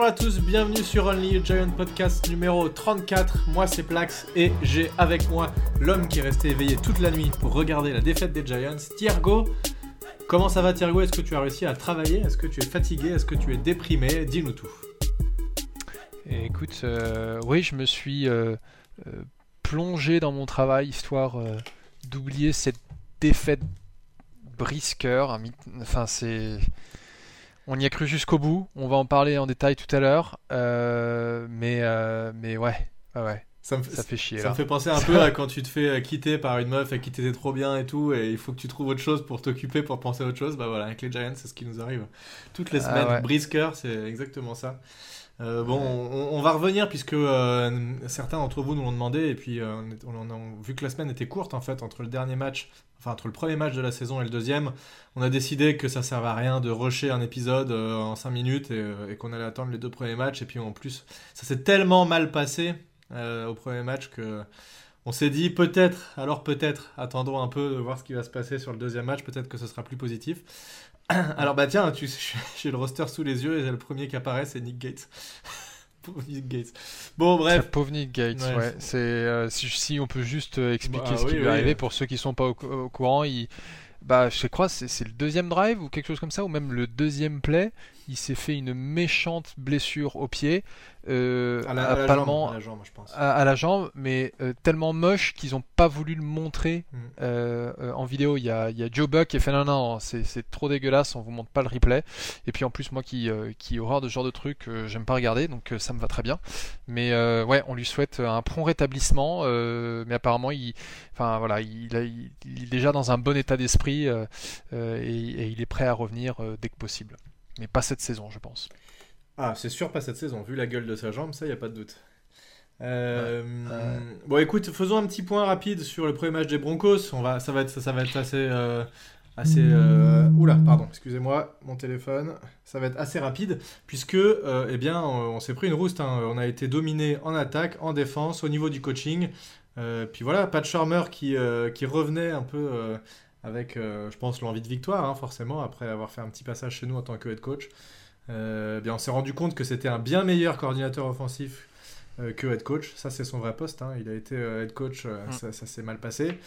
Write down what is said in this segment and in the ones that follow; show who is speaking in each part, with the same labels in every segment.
Speaker 1: Bonjour à tous, bienvenue sur Only a Giant Podcast numéro 34. Moi c'est Plax et j'ai avec moi l'homme qui est resté éveillé toute la nuit pour regarder la défaite des Giants, Thiergo. Comment ça va Thiergo? Est-ce que tu as réussi à travailler? Est-ce que tu es fatigué? Est-ce que tu es déprimé? Dis-nous tout.
Speaker 2: Écoute, euh, oui, je me suis euh, euh, plongé dans mon travail histoire d'oublier cette défaite brisqueur. Enfin, c'est. On y a cru jusqu'au bout. On va en parler en détail tout à l'heure. mais, mais ouais, ouais.
Speaker 1: Ça, me, fait chier. Ça me fait penser un peu à quand tu te fais quitter par une meuf à qui t'étais trop bien et tout, et il faut que tu trouves autre chose pour t'occuper, pour penser à autre chose. Bah voilà, avec les Giants, c'est ce qui nous arrive toutes les ah semaines. Brisker, c'est exactement ça. Euh, bon, on, va revenir puisque euh, certains d'entre vous nous l'ont demandé et puis euh, on, a vu que la semaine était courte en fait entre le dernier match, enfin entre le premier match de la saison et le deuxième, on a décidé que ça servait à rien de rusher un épisode en 5 minutes et, qu'on allait attendre les deux premiers matchs et puis en plus ça s'est tellement mal passé au premier match que on s'est dit peut-être, alors peut-être, attendons un peu de voir ce qui va se passer sur le deuxième match, peut-être que ce sera plus positif. Alors bah tiens, tu, j'ai le roster sous les yeux et le premier qui apparaît c'est Nick Gates.
Speaker 2: pauvre Nick Gates. Bon bref. Pauvre Nick Gates, ouais. C'est euh, si, on peut juste euh, expliquer bah ce qui lui est arrivé pour ceux qui sont pas au, courant, il, bah je crois c'est, c'est le deuxième drive ou quelque chose comme ça ou même le deuxième play, il s'est fait une méchante blessure au pied.
Speaker 1: Euh, à, la, jambe, je pense.
Speaker 2: À, la jambe, mais euh, tellement moche qu'ils n'ont pas voulu le montrer mm. euh, en vidéo. Il y, a, Joe Buck qui a fait non, non, c'est trop dégueulasse, on vous montre pas le replay. Et puis en plus, moi qui, qui horreur de ce genre de truc, j'aime pas regarder, donc ça me va très bien. Mais ouais, on lui souhaite un prompt rétablissement, mais apparemment, il, enfin, voilà, il, est déjà dans un bon état d'esprit et, et, il est prêt à revenir dès que possible. Mais pas cette saison, je pense.
Speaker 1: Ah, c'est sûr, pas cette saison. Vu la gueule de sa jambe, ça, y a pas de doute. Euh, bon, écoute, faisons un petit point rapide sur le premier match des Broncos. On va, ça va être, ça, va être assez, euh, assez. Euh, oula, pardon, excusez-moi, mon téléphone. Ça va être assez rapide puisque, eh bien, on, s'est pris une rouste. Hein. On a été dominé en attaque, en défense, au niveau du coaching. puis voilà, Pat Charmer qui, qui revenait un peu avec, je pense, l'envie de victoire, hein, forcément, après avoir fait un petit passage chez nous en tant que head coach. Euh, bien, on s'est rendu compte que c'était un bien meilleur coordinateur offensif euh, que head coach. Ça, c'est son vrai poste. Hein. Il a été euh, head coach, mm. ça, s'est mal passé.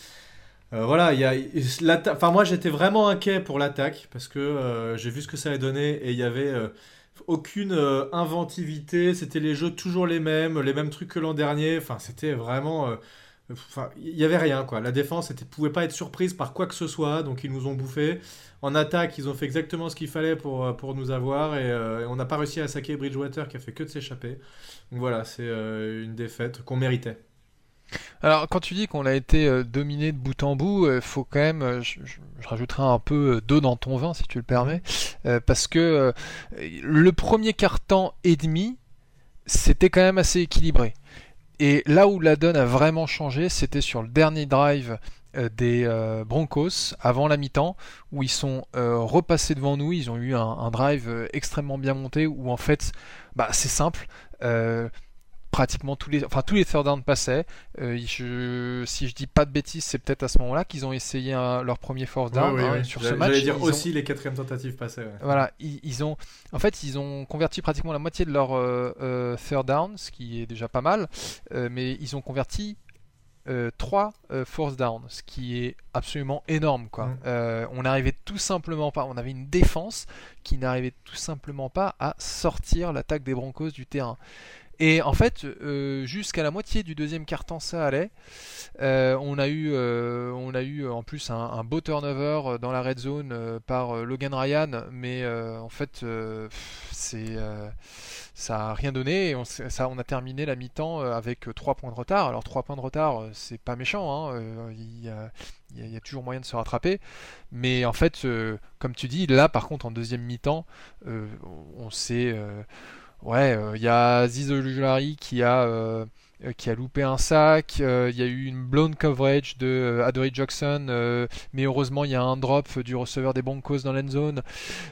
Speaker 1: voilà, il y a, enfin, moi j'étais vraiment inquiet pour l'attaque parce que j'ai vu ce que ça allait donner et il y avait aucune inventivité. C'était les jeux toujours les mêmes, les mêmes trucs que l'an dernier. Enfin, c'était vraiment Enfin, il n'y avait rien, quoi. La défense ne pouvait pas être surprise par quoi que ce soit, donc ils nous ont bouffé. En attaque, ils ont fait exactement ce qu'il fallait pour, euh, pour nous avoir, euh, et, on n'a pas réussi à saquer Bridgewater qui a fait que de s'échapper. Donc voilà, c'est euh, une défaite qu'on méritait.
Speaker 2: Alors, quand tu dis qu'on a été dominé de bout en bout, il faut quand même, je, rajouterai un peu d'eau dans ton vin, si tu le permets, parce que le premier quart-temps et demi, c'était quand même assez équilibré. Et là où la donne a vraiment changé, c'était sur le dernier drive euh, des euh, Broncos avant la mi-temps où ils sont euh, repassés devant nous. Ils ont eu un, drive extrêmement bien monté où en fait, bah, c'est simple pratiquement tous les, enfin tous les third down passaient. Euh, je, si je dis pas de bêtises, c'est peut-être à ce moment-là qu'ils ont essayé leur premier fourth down hein, sur ce match.
Speaker 1: J'allais dire aussi les quatrièmes tentatives passées.
Speaker 2: Voilà, ils, ont, en fait, ils ont converti pratiquement la moitié de leur euh, euh, third down, ce qui est déjà pas mal, mais ils ont converti trois fourth down, ce qui est absolument énorme. Quoi. Mm. on n'arrivait tout simplement pas, on avait une défense qui n'arrivait tout simplement pas à sortir l'attaque des Broncos du terrain. Et en fait, euh, jusqu'à la moitié du deuxième quart-temps, ça allait. Euh, on, a eu, euh, on a eu en plus un, beau turnover dans la red zone par Logan Ryan, mais en fait, c'est ça n'a rien donné. On, ça, on a terminé la mi-temps avec 3 points de retard. Alors 3 points de retard, c'est pas méchant. Hein, il, y a, toujours moyen de se rattraper. Mais en fait, comme tu dis, là par contre en deuxième mi-temps, on s'est Ouais, il euh, y a Zizolulari qui a euh, euh, qui a loupé un sac. Il y a eu une blown coverage de Adoree Jackson, mais heureusement il y a un drop du receveur des Broncos dans l'end zone.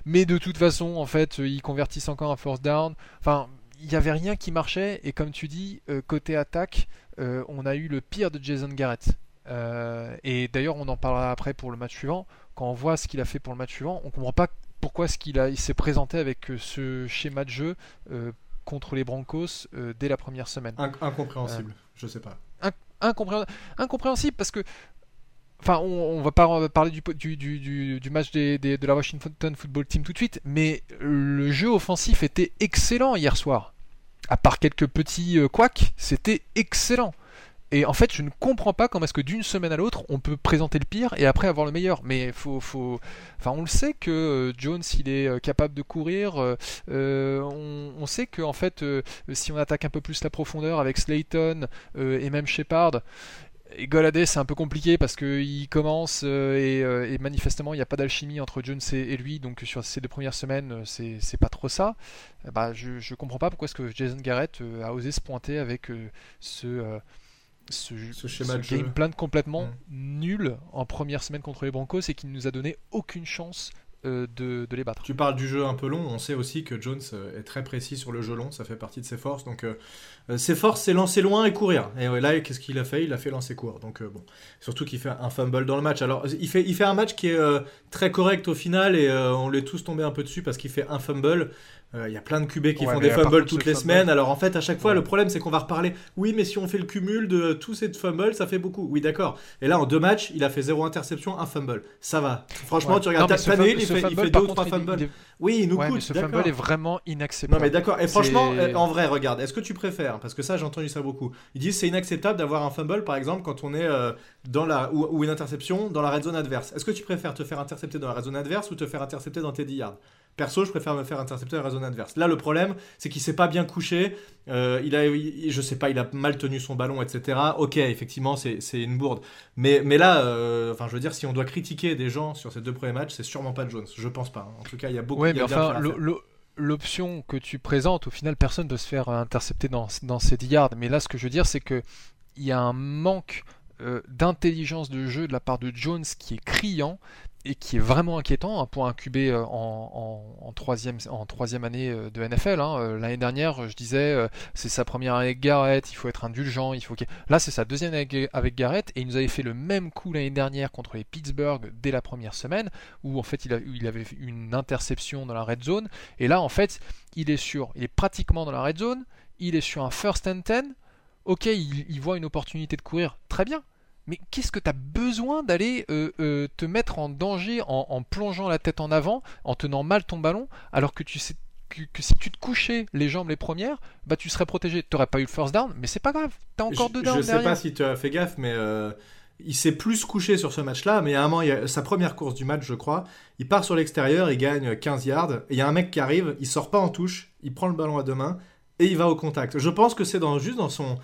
Speaker 2: Mais de toute façon, en fait, ils convertissent encore un force down. Enfin, il n'y avait rien qui marchait. Et comme tu dis, côté attaque, on a eu le pire de Jason Garrett. et d'ailleurs, on en parlera après pour le match suivant. Quand on voit ce qu'il a fait pour le match suivant, on comprend pas pourquoi est-ce qu'il il s'est présenté avec euh, ce schéma de jeu euh, contre les Broncos dès la première semaine?
Speaker 1: incompréhensible, je sais pas.
Speaker 2: incompréhensible parce que Enfin, on, on, va pas parler du, du, du, match des, de la Washington Football Team tout de suite, mais le jeu offensif était excellent hier soir. À part quelques petits couacs, c'était excellent. Et en fait, je ne comprends pas comment est-ce que d'une semaine à l'autre, on peut présenter le pire et après avoir le meilleur. Mais faut, faut... Enfin, on le sait que euh, Jones, il est euh, capable de courir. Euh, on, sait que en fait, si on attaque un peu plus la profondeur avec Slayton et même Shepard, et Goladé, c'est un peu compliqué parce qu'il commence et, manifestement il n'y a pas d'alchimie entre Jones et, lui, donc sur ces deux premières semaines, c'est pas trop ça. Bah, je, je comprends pas pourquoi est-ce que Jason Garrett a osé se pointer avec ce ce, schéma de game plan complètement mm. nul en première semaine contre les Broncos et qui ne nous a donné aucune chance euh, de, les battre.
Speaker 1: Tu parles du jeu un peu long, on sait aussi que Jones euh, est très précis sur le jeu long, ça fait partie de ses forces. Donc euh, ses forces, c'est lancer loin et courir. Et là, qu'est-ce qu'il a fait? Il a fait lancer court. Donc bon, surtout qu'il fait un fumble dans le match. Alors il fait, il fait un match qui est très correct au final et on l'est tous tombé un peu dessus parce qu'il fait un fumble. Euh, il y a plein de QB qui font des fumbles toutes les semaines. Alors en fait, à chaque fois, le problème c'est qu'on va reparler. Oui, mais si on fait le cumul de tous ces fumbles, ça fait beaucoup. Oui, d'accord. Et là, en deux matchs, il a fait zéro interception, un fumble. Ça va. Franchement, tu regardes Tannehill, il, fait, il fait deux ou trois fumbles. Oui, il nous coûte.
Speaker 2: ce fumble est vraiment inacceptable.
Speaker 1: Non, mais d'accord. Et franchement, euh, en vrai, regarde, est-ce que tu préfères? Parce que ça, j'ai entendu ça beaucoup. Ils disent c'est inacceptable d'avoir un fumble, par exemple, quand on est euh, dans la ou, une interception dans la red zone adverse. Est-ce que tu préfères te faire intercepter dans la red zone adverse ou te faire intercepter dans tes 10 yards? Perso, je préfère me faire intercepter dans la zone adverse. Là, le problème, c'est qu'il s'est pas bien couché. Euh, il a, je sais pas, il a mal tenu son ballon, etc. Ok, effectivement, c'est une bourde. Mais, mais là, euh, enfin, je veux dire, si on doit critiquer des gens sur ces deux premiers matchs, c'est sûrement pas Jones. Je pense pas. En tout cas, il y a beaucoup.
Speaker 2: Oui, mais enfin, l'option que tu présentes, au final, personne ne doit se faire intercepter dans, dans ces 10 yards. Mais là, ce que je veux dire, c'est que il y a un manque euh, d'intelligence de jeu de la part de Jones qui est criant et qui est vraiment inquiétant pour un QB euh, en, troisième, en troisième année euh, de NFL. Hein. Euh, l'année dernière, je disais, c'est sa première année avec Garrett, il faut être indulgent, il faut Là, c'est sa deuxième année avec Garrett, et il nous avait fait le même coup l'année dernière contre les Pittsburgh dès la première semaine, où en fait il, il avait une interception dans la red zone, et là, en fait, il est sur, il est pratiquement dans la red zone, il est sur un first and ten, ok, il voit une opportunité de courir, très bien, mais qu'est-ce que tu as besoin d'aller euh, euh, te mettre en danger en, plongeant la tête en avant, en tenant mal ton ballon, alors que tu sais que, si tu te couchais les jambes les premières, bah tu serais protégé. Tu n'aurais pas eu le first down, mais c'est pas grave. Tu as encore deux downs.
Speaker 1: Je sais pas si tu as fait gaffe, mais euh, il s'est plus couché sur ce match-là. Mais à un moment, il a sa première course du match, je crois, il part sur l'extérieur, il gagne 15 yards. Et il y a un mec qui arrive, il sort pas en touche, il prend le ballon à deux mains et il va au contact. Je pense que c'est dans, juste dans son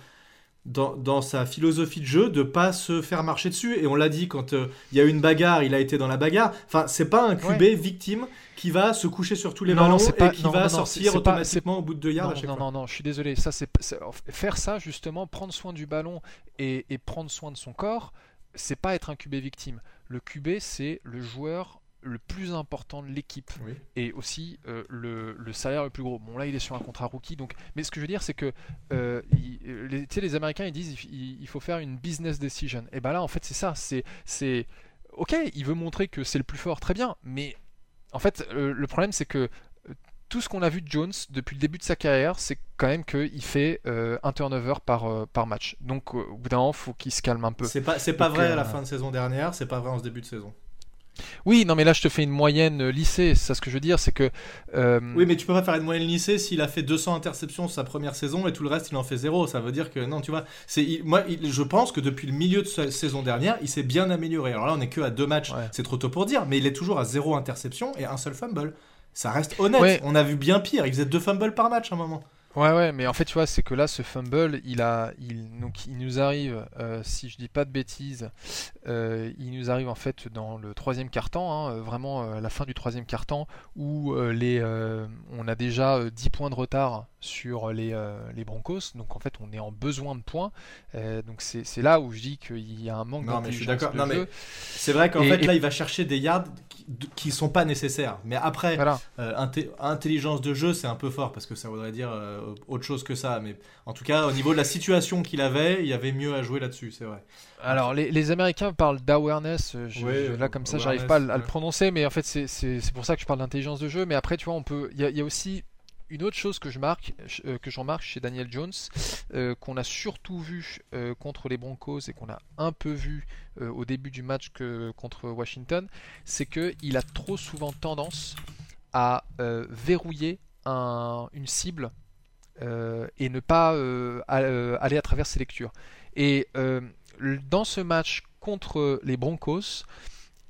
Speaker 1: dans, sa philosophie de jeu de pas se faire marcher dessus. Et on l'a dit, quand euh, il y a eu une bagarre, il a été dans la bagarre. Enfin, c'est pas un QB victime qui va se coucher sur tous les ballons et qui va sortir automatiquement au bout de deux yards
Speaker 2: à chaque
Speaker 1: non,
Speaker 2: fois. Non, non, je suis désolé. Ça, c'est faire ça justement, prendre soin du ballon et, et prendre soin de son corps, c'est pas être un QB victime. Le QB, c'est le joueur le plus important de l'équipe et aussi euh, le, salaire le plus gros. Bon là il est sur un contrat rookie donc mais ce que je veux dire c'est que euh, les, les Américains ils disent il, faut faire une business decision et ben là en fait c'est ça c'est c'est ok il veut montrer que c'est le plus fort très bien mais en fait euh, le problème c'est que tout ce qu'on a vu de Jones depuis le début de sa carrière, c'est quand même qu'il fait un turnover par, par match. Donc au bout d'un moment, il faut qu'il se calme un peu.
Speaker 1: C'est pas, c'est pas vrai à la fin de saison dernière, c'est pas vrai en ce début de saison.
Speaker 2: Oui, non, mais là je te fais une moyenne euh, lycée. C'est ce que je veux dire, c'est que.
Speaker 1: Euh, oui, mais tu peux pas faire une moyenne lycée s'il a fait 200 interceptions sa première saison et tout le reste il en fait zéro. Ça veut dire que non, tu vois. C'est moi, je pense que depuis le milieu de sa saison dernière, il s'est bien amélioré. Alors là, on est que à deux matchs, c'est trop tôt pour dire, mais il est toujours à zéro interception et un seul fumble. Ça reste honnête. On a vu bien pire. Il faisait deux fumbles par match à un moment.
Speaker 2: Ouais, ouais, mais en fait, tu vois, c'est que là, ce fumble, il a, il, donc, il nous arrive, euh, si je dis pas de bêtises, euh, il nous arrive en fait dans le troisième quart-temps, hein, euh, vraiment à la fin du troisième quart-temps, où les, on a déjà 10 points de retard sur les, les, Broncos, donc en fait, on est en besoin de points. donc c'est là où je dis qu'il y a un manque
Speaker 1: non, mais je suis d'accord. Non, mais c'est vrai qu'en fait, là, il va chercher des yards qui, sont pas nécessaires. Mais après, intelligence de jeu, c'est un peu fort parce que ça voudrait dire autre chose que ça. Mais en tout cas, au niveau de la situation qu'il avait, il y avait mieux à jouer là-dessus, c'est vrai.
Speaker 2: Alors, les, Américains parlent d'awareness. Euh, là, comme ça, j'arrive pas à, le prononcer, mais en fait, c'est pour ça que je parle d'intelligence de jeu. Mais après, tu vois, on peut. Il y, a aussi une autre chose que je marque, que je remarque chez Daniel Jones, qu'on a surtout vu contre les Broncos et qu'on a un peu vu au début du match que contre Washington, c'est qu'il a trop souvent tendance à verrouiller une cible et ne pas aller à travers ses lectures. Et dans ce match contre les Broncos,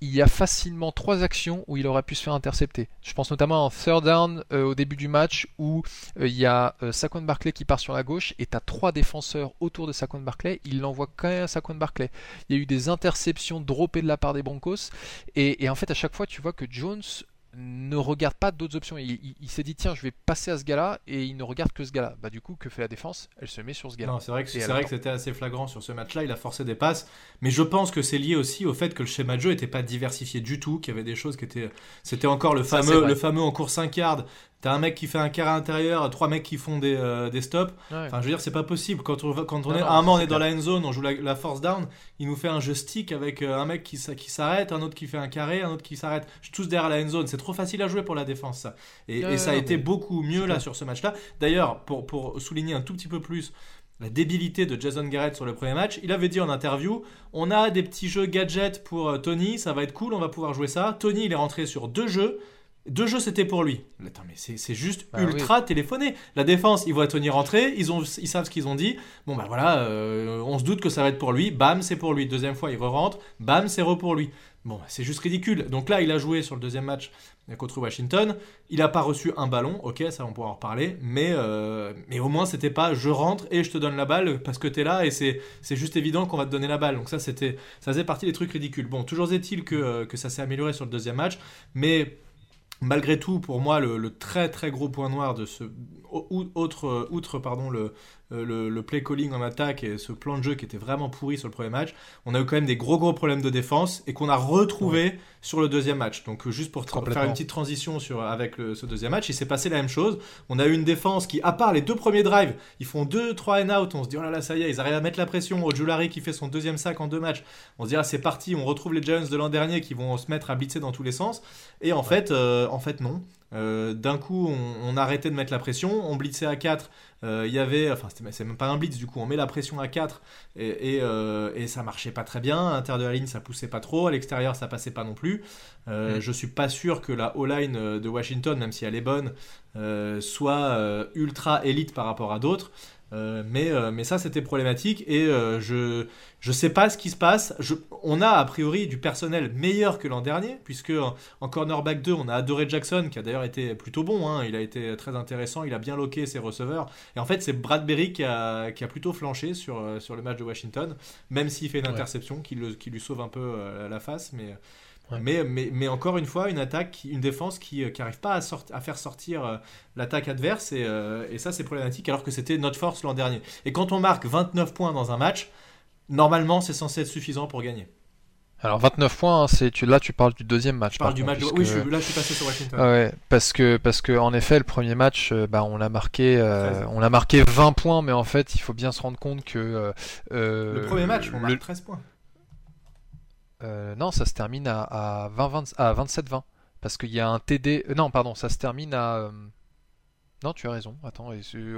Speaker 2: il y a facilement trois actions où il aurait pu se faire intercepter. Je pense notamment en third down euh, au début du match où euh, il y a euh, Saquon Barclay qui part sur la gauche et tu as trois défenseurs autour de Saquon Barclay. Il l'envoie quand même à Saquon Barclay. Il y a eu des interceptions droppées de la part des Broncos et en fait à chaque fois tu vois que Jones ne regarde pas d'autres options. Il, s'est dit tiens, je vais passer à ce gars-là et il ne regarde que ce gars-là. Bah du coup, que fait la défense? Elle se met sur ce gars-là.
Speaker 1: Non, c'est vrai que c'est vrai que c'était assez flagrant sur ce match-là. Il a forcé des passes, mais je pense que c'est lié aussi au fait que le schéma de jeu n'était pas diversifié du tout, qu'il y avait des choses qui étaient. C'était encore le fameux, le fameux en cours 5 yards T'as un mec qui fait un carré intérieur, trois mecs qui font des, euh, des stops. Enfin, je veux dire, c'est pas possible. Quand on, quand on est, à un moment, on est dans la end zone, on joue la, force down, il nous fait un jeu stick avec euh, un mec qui, qui s'arrête, un autre qui fait un carré, un autre qui s'arrête. Tous derrière la end zone. C'est trop facile à jouer pour la défense, ça. Et, ça a été beaucoup mieux là sur ce match-là. D'ailleurs, pour, pour souligner un tout petit peu plus la débilité de Jason Garrett sur le premier match. Il avait dit en interview on a des petits jeux gadgets pour euh, Tony, ça va être cool, on va pouvoir jouer ça. Tony, il est rentré sur deux jeux. Deux jeux, c'était pour lui. Attends, mais c'est juste bah ultra téléphoné. La défense, ils voient Tony rentrer, ils, ont, ils savent ce qu'ils ont dit. Bon, bah voilà, euh, on se doute que ça va être pour lui. Bam, c'est pour lui. Deuxième fois, il re-rentre. Bam, c'est re pour lui. Bon, c'est juste ridicule. Donc là, il a joué sur le deuxième match contre Washington. Il n'a pas reçu un ballon. Ok, ça, on pourra en reparler. Mais, euh, mais au moins, c'était pas je rentre et je te donne la balle parce que tu es là et c'est juste évident qu'on va te donner la balle. Donc ça, c'était ça faisait partie des trucs ridicules. Bon, toujours est-il que, euh, que ça s'est amélioré sur le deuxième match. Mais malgré tout, pour moi, le, très très gros point noir de ce autre, outre pardon le, euh, le, play calling en attaque et ce plan de jeu qui était vraiment pourri sur le premier match, on a eu quand même des gros gros problèmes de défense et qu'on a retrouvé sur le deuxième match. Donc euh, juste pour faire une petite transition sur, avec ce deuxième match, il s'est passé la même chose. On a eu une défense qui, à part les deux premiers drives, ils font 2 3 and out, on se dit oh là là ça y est, ils arrivent à mettre la pression au Julari qui fait son deuxième sac en deux matchs. On se dit ah c'est parti, on retrouve les Giants de l'an dernier qui vont se mettre à blitzer dans tous les sens. Et en fait, euh, en fait non. D'un coup, on, on, arrêtait de mettre la pression, on blitzait à 4, euh, il y avait, enfin c'est même pas un blitz du coup, on met la pression à 4 et, et, euh, et ça marchait pas très bien. À l'intérieur de la ligne ça poussait pas trop, à l'extérieur ça passait pas non plus. Euh, mm. Je suis pas sûr que la O-line de Washington, même si elle est bonne, soit ultra élite par rapport à d'autres. Euh, mais, euh, mais ça, c'était problématique et euh, je je sais pas ce qui se passe. Je, on a a priori du personnel meilleur que l'an dernier, puisque en, cornerback 2, on a adoré Jackson, qui a d'ailleurs été plutôt bon. Hein. il a été très intéressant, il a bien loqué ses receveurs. Et en fait, c'est Bradbury qui a, qui a plutôt flanché sur, sur le match de Washington, même s'il fait une interception qui, le, qui lui sauve un peu la face. Mais mais, mais, mais, encore une fois, une attaque, une défense qui n'arrive euh, pas à, à, faire sortir euh, l'attaque adverse, et, euh, et ça c'est problématique, alors que c'était notre force l'an dernier. Et quand on marque 29 points dans un match, normalement c'est censé être suffisant pour gagner.
Speaker 2: Alors 29 points, hein, c'est tu là tu parles du deuxième match.
Speaker 1: Je parle du match. Oui, je, là je suis passé sur Washington.
Speaker 2: ouais, parce que parce que en effet le premier match, bah, on a marqué on a marqué 20 points, mais en fait il faut bien se rendre compte que
Speaker 1: le premier match on marque 13 points.
Speaker 2: Euh, non, ça se termine à, à, 20, à 27-20. Parce qu'il y a un TD. Euh, non, pardon, ça se termine à. Non, tu as raison. Attends,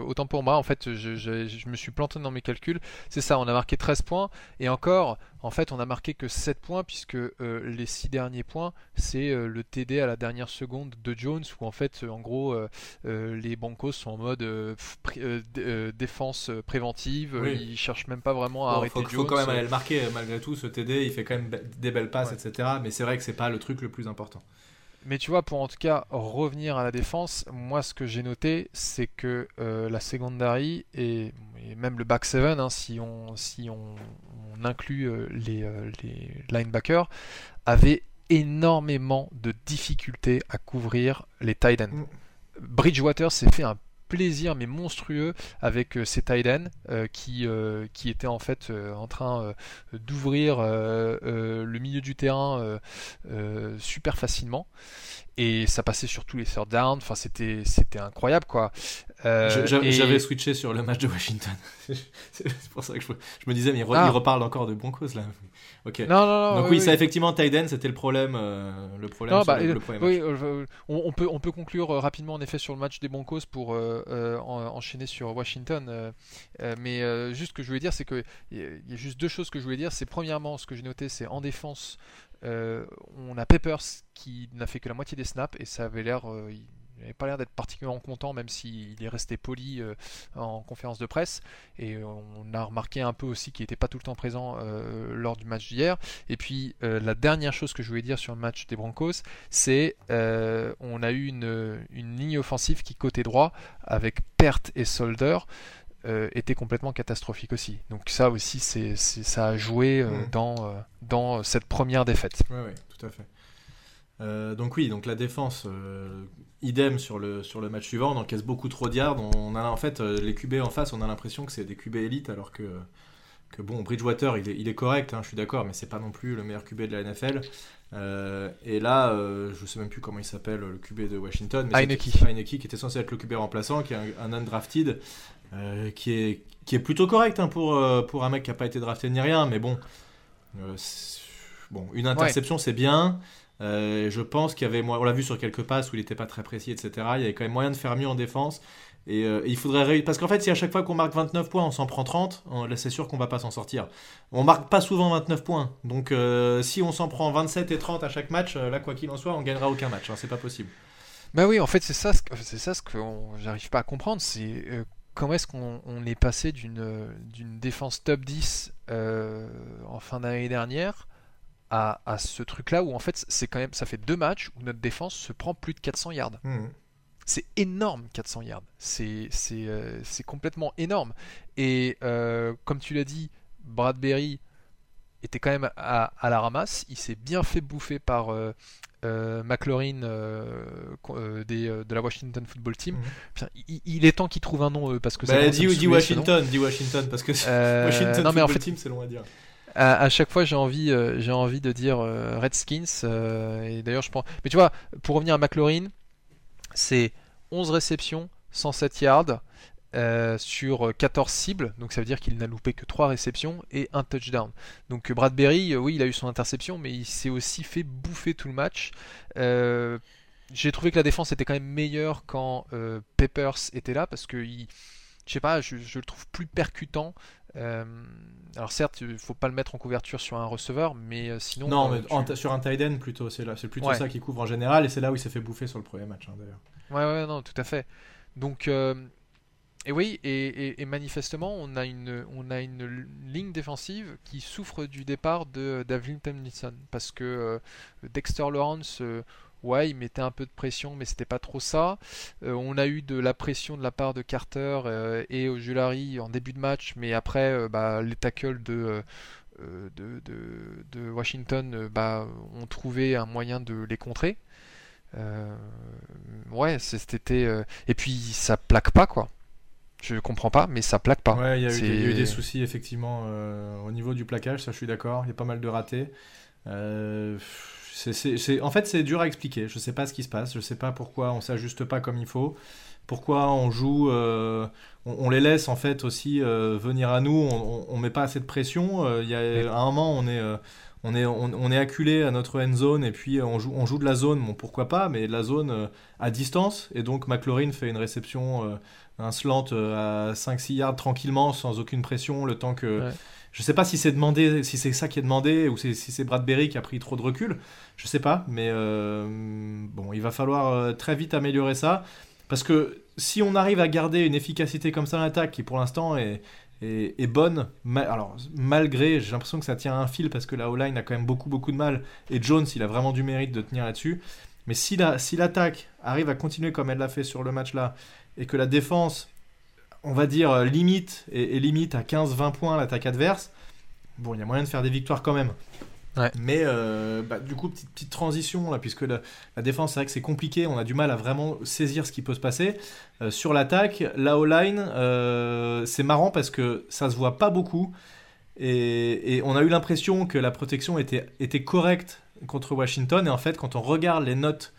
Speaker 2: autant pour moi, en fait, je, me suis planté dans mes calculs. C'est ça, on a marqué 13 points. Et encore, en fait, on a marqué que 7 points, puisque euh, les 6 derniers points, c'est euh, le TD à la dernière seconde de Jones, où en fait, en gros, euh, les Broncos sont en mode défense préventive. Ils cherchent même pas vraiment à arrêter
Speaker 1: Jones. Il faut quand même aller le marquer, malgré tout, ce TD. Il fait quand même des belles passes, etc. Mais c'est vrai que c'est pas le truc le plus important.
Speaker 2: Mais tu vois, pour en tout cas revenir à la défense, moi ce que j'ai noté, c'est que euh, la secondary et, même le back 7, hein, si, on, si on, inclut euh, les, euh, les, linebackers, avait énormément de difficultés à couvrir les tight ends. Mm. Bridgewater s'est fait un plaisir mais monstrueux avec ces tight qui, qui étaient en fait en train d'ouvrir le milieu du terrain super facilement et ça passait sur tous les third down. Enfin, c'était c'était incroyable quoi.
Speaker 1: Euh, j'avais switché sur le match de Washington. c'est pour ça que je, me disais, mais il, ah. reparle encore de Broncos là. Ok. Non, non, non, Donc oui, ça effectivement, Tyden, c'était le problème, euh, le problème. Bah, le,
Speaker 2: oui, euh, on, peut on peut conclure rapidement en effet sur le match des Broncos pour enchaîner sur Washington. mais juste ce que je voulais dire, c'est que il y, a juste deux choses que je voulais dire. C'est premièrement, ce que j'ai noté, c'est en défense. Euh, on a Peppers qui n'a fait que la moitié des snaps et ça avait l'air, euh, il n'avait pas l'air d'être particulièrement content même s'il est resté poli euh, en conférence de presse et on a remarqué un peu aussi qu'il n'était pas tout le temps présent lors du match d'hier. Et puis la dernière chose que je voulais dire sur le match des Broncos, c'est on a eu une, une, ligne offensive qui côté droit avec Pert et Solder. Euh, était complètement catastrophique aussi. Donc ça aussi, c'est, ça a joué euh, mm. dans, euh, dans cette première défaite.
Speaker 1: Oui, ouais, tout à fait. Donc oui, donc la défense, idem sur le, sur le match suivant, on encaisse beaucoup trop de yards. On a en fait les QB en face, on a l'impression que c'est des QB élites alors que, que bon, Bridgewater, il est, il est correct, hein, je suis d'accord, mais c'est pas non plus le meilleur QB de la NFL. et là, je sais même plus comment il s'appelle, le QB de Washington.
Speaker 2: Mais
Speaker 1: Heineke. qui était censé être le QB remplaçant, qui est un, un undrafted. Euh, qui, est, qui est plutôt correct hein, pour, euh, pour un mec qui n'a pas été drafté ni rien, mais bon, euh, bon une interception c'est bien. Je pense qu'il y avait, on l'a vu sur quelques passes où il n'était pas très précis, etc. Il y avait quand même moyen de faire mieux en défense. Et, il faudrait parce qu'en fait, si à chaque fois qu'on marque 29 points, on s'en prend 30, là c'est sûr qu'on va pas s'en sortir. On marque pas souvent 29 points, donc si on s'en prend 27 et 30 à chaque match, là quoi qu'il en soit, on gagnera aucun match. Hein, c'est pas possible.
Speaker 2: Bah oui, en fait c'est ça, c'est ça ce que j'arrive pas à comprendre, c'est comment est-ce qu'on est passé d'une défense top 10 euh, en fin d'année dernière à, ce truc-là où en fait c'est quand même ça fait deux matchs où notre défense se prend plus de 400 yards. Mmh. C'est énorme 400 yards. C'est euh, complètement énorme. Et euh, comme tu l'as dit, Bradbury était quand même à, la ramasse. Il s'est bien fait bouffer par euh, McLaurin euh, euh, de la Washington Football Team. Mhm. il, est temps qu'il trouve un nom parce que
Speaker 1: bah, dit, Washington, dit Washington parce que Washington non, mais Football Team c'est long à dire.
Speaker 2: À, chaque fois, j'ai envie, j'ai envie de dire Redskins. et d'ailleurs, je. Mais tu vois, pour revenir à McLaurin, c'est 11 réceptions, 107 yards. Euh, sur 14 cibles, donc ça veut dire qu'il n'a loupé que 3 réceptions et un touchdown. Donc Bradbury, euh, oui, il a eu son interception, mais il s'est aussi fait bouffer tout le match. Euh, j'ai trouvé que la défense était quand même meilleure quand Peppers était là, parce que je sais pas, je, le trouve plus percutant. Alors certes, il faut pas le mettre en couverture sur un receveur, mais sinon.
Speaker 1: Non, mais sur un tight end plutôt, c'est plutôt ça qui couvre en général, et c'est là où il s'est fait bouffer sur le premier match hein, d'ailleurs.
Speaker 2: Ouais, ouais, non, tout à fait. Donc et oui, et, manifestement, on a, une, on a une ligne défensive qui souffre du départ de Davin Tomlinson. Parce que euh, Dexter Lawrence, euh, ouais, il mettait un peu de pression, mais c'était pas trop ça. Euh, on a eu de la pression de la part de Carter et Ojulari en début de match, mais après, bah, les tackles de. De, de, Washington bah, ont trouvé un moyen de les contrer. ouais, c'était. Et puis ça plaque pas quoi. Je comprends pas, mais ça plaque pas.
Speaker 1: Ouais, il y, a eu des soucis effectivement euh, au niveau du plaquage, ça je suis d'accord. Il y a pas mal de ratés. Euh, en fait, c'est dur à expliquer. Je sais pas ce qui se passe. Je sais pas pourquoi on s'ajuste pas comme il faut. Pourquoi on joue, euh, on, les laisse en fait aussi venir à nous. On, on, met pas assez de pression. Il y a, à un moment, on est on est, on, est acculé à notre end zone et puis on joue, on joue de la zone, bon pourquoi pas, mais la zone à distance. Et donc McLaurin fait une réception un slant euh, à 5-6 yards tranquillement, sans aucune pression, le temps que. Je sais pas si c'est demandé, si c'est ça qui est demandé, ou si c'est Bradbury qui a pris trop de recul. Je sais pas, mais euh, bon, il va falloir euh, très vite améliorer ça. Parce que si on arrive à garder une efficacité comme ça en attaque, qui pour l'instant est, bonne, alors malgré, j'ai l'impression que ça tient un fil parce que la O-line a quand même beaucoup beaucoup de mal, et Jones, il a vraiment du mérite de tenir là-dessus. Mais si l'attaque arrive à continuer comme elle l'a fait sur le match là, et que la défense, on va dire, euh, limite et, limite à 15-20 points l'attaque adverse, bon, il y a moyen de faire des victoires quand même. Mais bah, du coup, petite, petite transition là, puisque la, défense, c'est vrai que c'est compliqué, on a du mal à vraiment saisir ce qui peut se passer. sur l'attaque, la O-line, c'est marrant parce que ça se voit pas beaucoup. Et, on a eu l'impression que la protection était, était correcte contre Washington. Et en fait, quand on regarde les notes